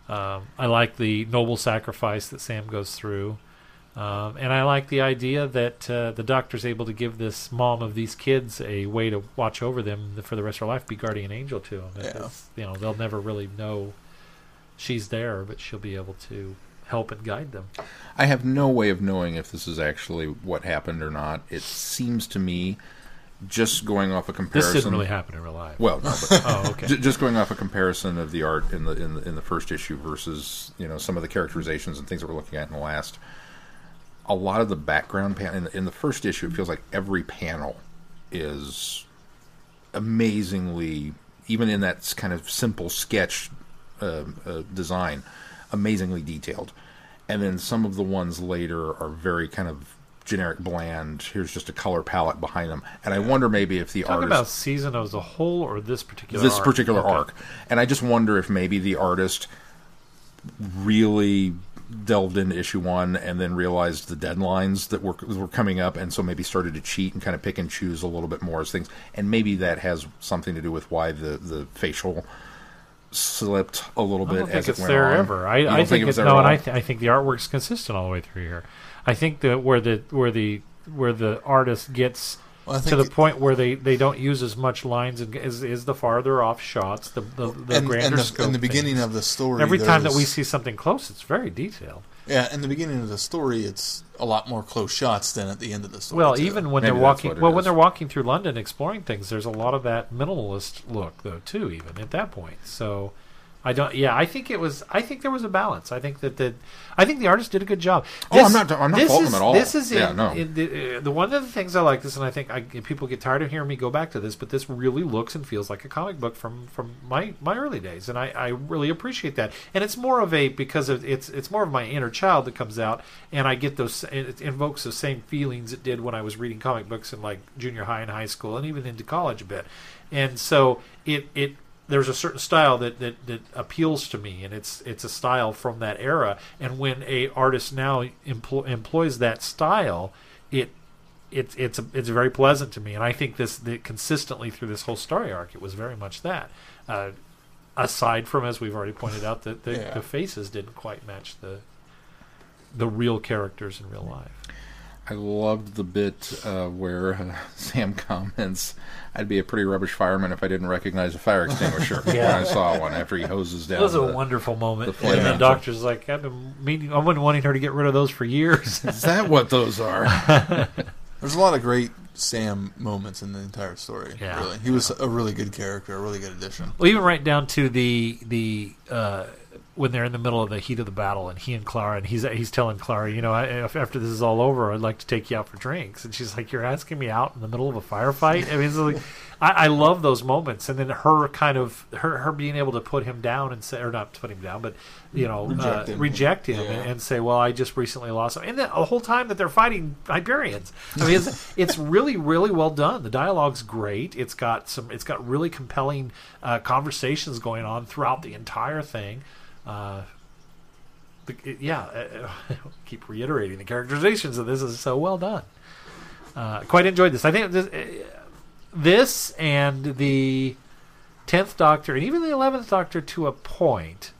Um, I like the noble sacrifice that Sam goes through, um, and I like the idea that uh, the doctor's able to give this mom of these kids a way to watch over them for the rest of her life, be guardian angel to them. Yeah. You know, they'll never really know she's there, but she'll be able to help and guide them. I have no way of knowing if this is actually what happened or not. It seems to me, just going off a comparison, This didn't really happen in real life. Well, no, but [LAUGHS] oh, okay. J- just going off a comparison of the art in the, in the in the first issue versus you know some of the characterizations and things that we're looking at in the last. A lot of the background panel in, the- in the first issue, it feels like every panel is amazingly, even in that kind of simple sketch uh, uh, design, amazingly detailed. And then some of the ones later are very kind of generic, bland. Here's just a color palette behind them, and I wonder maybe if the Talk artist about season as a whole or this particular this arc? particular Okay. arc. And I just wonder if maybe the artist really delved into issue one and then realized the deadlines that were were coming up, and so maybe started to cheat and kind of pick and choose a little bit more as things. And maybe that has something to do with why the the facial slipped a little I bit don't think as it's it went there on. ever. I, I think, it was it, no, and I, th- I think the artwork's consistent all the way through here. I think that where the where the where the artist gets Well, I to the think- point where they, they don't use as much lines and is, is the farther off shots, the the, the and, grander and the, scope. in the beginning things. of the story, every time that we see something close, it's very detailed. yeah, in the beginning of the story, it's a lot more close shots than at the end of the story. Well, too. even when Maybe they're walking, what it well, when is. they're walking through London exploring things, there's a lot of that minimalist look, though, too. Even at that point, so I don't. Yeah, I think it was. I think there was a balance. I think that the, I think the artist did a good job. Oh, I'm not- I'm not this faulting is, them at all. This is Yeah, in, no. in the, uh, the one of the things I like this, and I think I, people get tired of hearing me go back to this, but this really looks and feels like a comic book from from my my early days, and I, I really appreciate that. And it's more of a because of, it's it's more of my inner child that comes out, and I get those. It invokes the same feelings it did when I was reading comic books in like junior high and high school, and even into college a bit. And so it it there's a certain style that, that, that appeals to me, and it's it's a style from that era. And when a artist now empl- employs that style, it it's it's a, it's very pleasant to me. And I think this that consistently through this whole story arc, it was very much that. Uh, aside from, as we've already pointed out, that the, [LAUGHS] Yeah. the faces didn't quite match the the real characters in real life. I loved the bit uh, where uh, [LAUGHS] Sam comments, "I'd be a pretty rubbish fireman if I didn't recognize a fire extinguisher [LAUGHS] Yeah. when I saw one." After he hoses down, That was a the- wonderful moment. the flame And the doctor's like, I've been meaning, I've been wanting her to get rid of those for years. [LAUGHS] Is that what those are? there's a lot of great Sam moments in the entire story. Yeah. really, he was a really good character, a really good addition. Well, even right down to the the uh, when they're in the middle of the heat of the battle, and he and Clara, and he's he's telling Clara, you know, I, if, after this is all over, I'd like to take you out for drinks, and she's like, "You're asking me out in the middle of a firefight." I mean, it's like, [LAUGHS] I, I love those moments, and then her kind of her her being able to put him down and say, or not put him down, but you know, Reject uh, him. reject him Yeah. and, and say, "Well, I just recently lost," him. and the whole time that they're fighting Hyperions. I mean, it's, [LAUGHS] it's really really well done. The dialogue's great. It's got some. It's got really compelling uh, conversations going on throughout the entire thing. Uh, the, it- yeah, uh, I [LAUGHS] keep reiterating the characterizations of this is so well done. Uh, quite enjoyed this. I think this, uh, this and the tenth Doctor and even the eleventh Doctor to a point,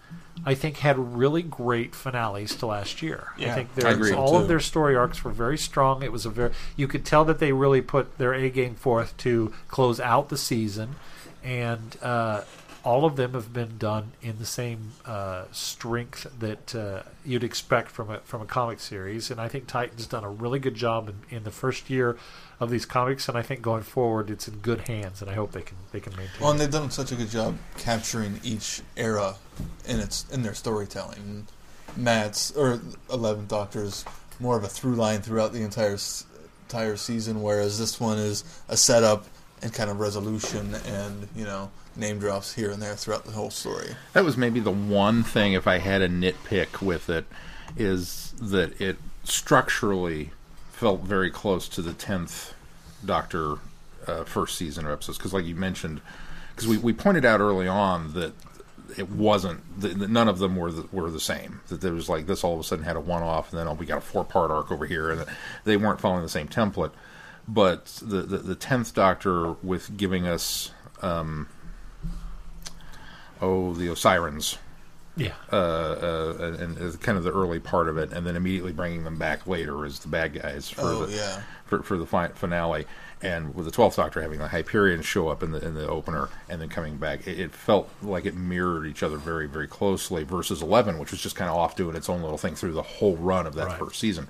I think had really great finales to last year. I Yeah, think I agree. all Too. of their story arcs were very strong. It was a very you could tell that they really put their A game forth to close out the season, and uh, all of them have been done in the same uh, strength that uh, you'd expect from a from a comic series. And I think Titan's done a really good job in, in the first year of these comics, and I think going forward it's in good hands, and I hope they can they can maintain. Well, and they've done such a good job capturing each era in its in their storytelling. Matt's or Eleventh Doctor's more of a through line throughout the entire entire season, whereas this one is a setup and kind of resolution and you know name drops here and there throughout the whole story. That was maybe the one thing, if I had a nitpick with it, is that it structurally felt very close to the tenth Doctor uh, first season of episodes. Because, like you mentioned, because we, we pointed out early on that it wasn't. The, none of them were the, were the same. That there was like this all of a sudden had a one off, and then oh, we got a four part arc over here, and they weren't following the same template. But the the tenth Doctor with giving us, um, oh, the Osirans Yeah. uh, uh, and, and kind of the early part of it, and then immediately bringing them back later as the bad guys for Oh, the yeah. for, for the fi- finale. And with the Twelfth Doctor having the Hyperion show up in the in the opener, and then coming back, it, it felt like it mirrored each other very very closely. Versus Eleven, which was just kind of off doing its own little thing through the whole run of that Right. first season.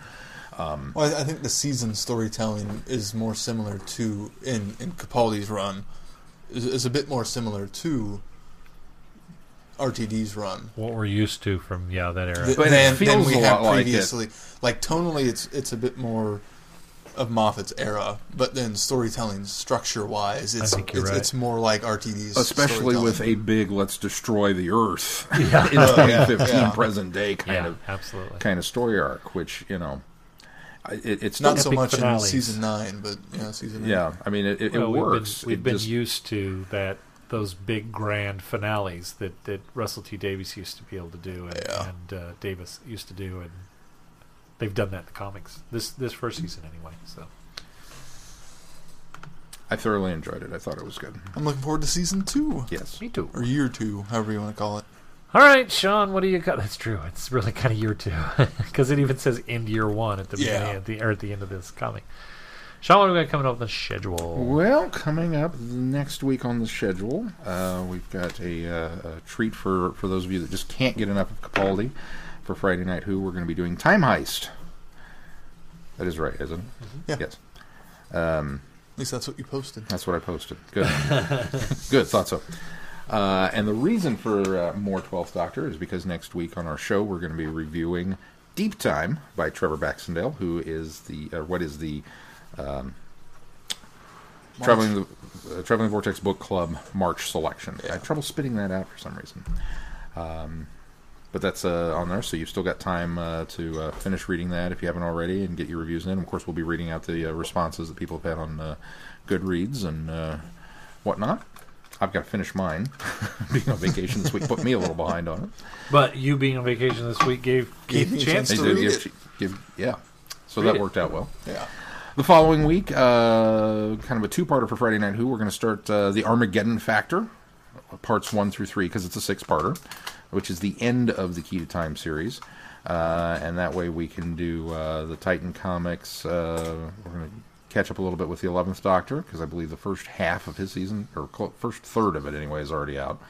Um, well, I, I think the season storytelling is more similar to in in Capaldi's run is, is a bit more similar to RTD's run What we're used to from yeah that era. th- But it than, feels than we a had lot like it. previously. Like, tonally, it's it's a bit more of Moffat's era, but then storytelling structure wise, it's it's, right. it's more like RTD's, Especially with a big "Let's destroy the Earth" [LAUGHS] Yeah. in [LAUGHS] 2015 yeah. present day kind yeah, of absolutely. kind of story arc, which you know, I- it, it's not so much finales. in season nine, but yeah, season eight. Yeah, I mean it, it, Well, it works. We've been, we've It been just- used to that those big grand finales that, that Russell T Davies used to be able to do and, Yeah. and uh, Davis used to do and they've done that in the comics this this first season anyway. So I thoroughly enjoyed it. I thought it was good. I'm looking forward to season two Yes. me too. or year two, however you want to call it. All right, Sean, what do you got? That's true. It's really kind of year two [LAUGHS] because it even says end year one at the Yeah. beginning at the or at the end of this comic. Sean, what do we got coming up on the schedule? Well, coming up next week on the schedule, uh, we've got a, uh, a treat for, for those of you that just can't get enough of Capaldi for Friday Night Who. We're going to be doing Time Heist. That is right, isn't it? Yeah. Yes. Um, At least that's what you posted. That's what I posted. Good. [LAUGHS] Good. Thought so. Uh, and the reason for uh, more 12th Doctor is because next week on our show we're going to be reviewing Deep Time by Trevor Baxendale, who is the uh, what is the um, traveling the uh, traveling vortex book club March selection. I Yeah. had trouble spitting that out for some reason. Um, but that's uh, on there, so you've still got time uh, to uh, finish reading that if you haven't already, and get your reviews in. Of course, we'll be reading out the uh, responses that people have had on uh, Goodreads and uh, whatnot. I've got to finish mine. [LAUGHS] Being on vacation this week put me a little behind on it. But you being on vacation this week gave Gave gave me a a chance. chance to did read give, it. give- yeah. So Read that it. worked out well. Yeah. The following week, uh, kind of a two-parter for Friday Night Who. We're going to start uh, the Armageddon Factor, parts one through three, because it's a six-parter, which is the end of the Key to Time series. Uh, and that way we can do uh, the Titan comics. Uh, we're going to catch up a little bit with the Eleventh Doctor, because I believe the first half of his season, or cl- first third of it anyway, is already out.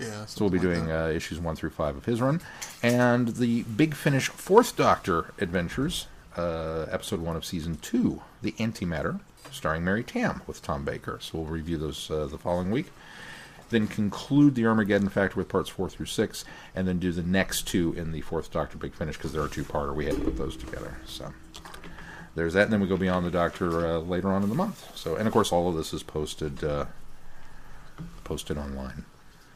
Yeah. So we'll be like doing uh, issues one through five of his run, and the Big Finish Fourth Doctor Adventures, uh, episode one of season two, the Auntie Matter, starring Mary Tamm with Tom Baker. So we'll review those uh, the following week. Then conclude the Armageddon Factor with parts four through six, and then do the next two in the Fourth Doctor Big Finish because they're two-parter. We had to put those together. So there's that, and then we go beyond the Doctor uh, later on in the month. So, and of course, all of this is posted uh, posted online.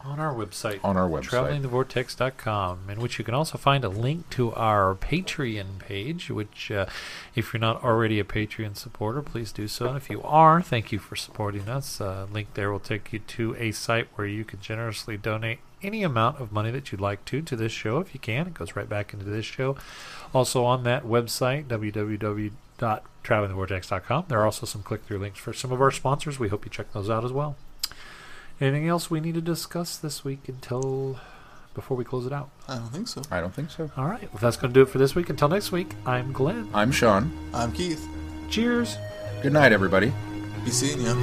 on our website. On our website. travelingthevortex.com, in which you can also find a link to our Patreon page, which, uh, if you're not already a Patreon supporter, please do so. And if you are, thank you for supporting us. Uh, link there will take you to a site where you can generously donate any amount of money that you'd like to to this show if you can. It goes right back into this show. Also on that website, www.travelingthevortex.com, there are also some click-through links for some of our sponsors. We hope you check those out as well. Anything else we need to discuss this week until before we close it out? I don't think so. I don't think so. All right. Well, that's going to do it for this week. Until next week, I'm Glenn. I'm Sean. I'm Keith. Cheers. Good night, everybody. Be seeing ya.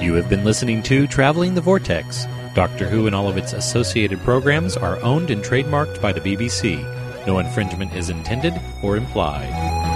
You have been listening to Traveling the Vortex. Doctor Who and all of its associated programs are owned and trademarked by the BBC. No infringement is intended or implied.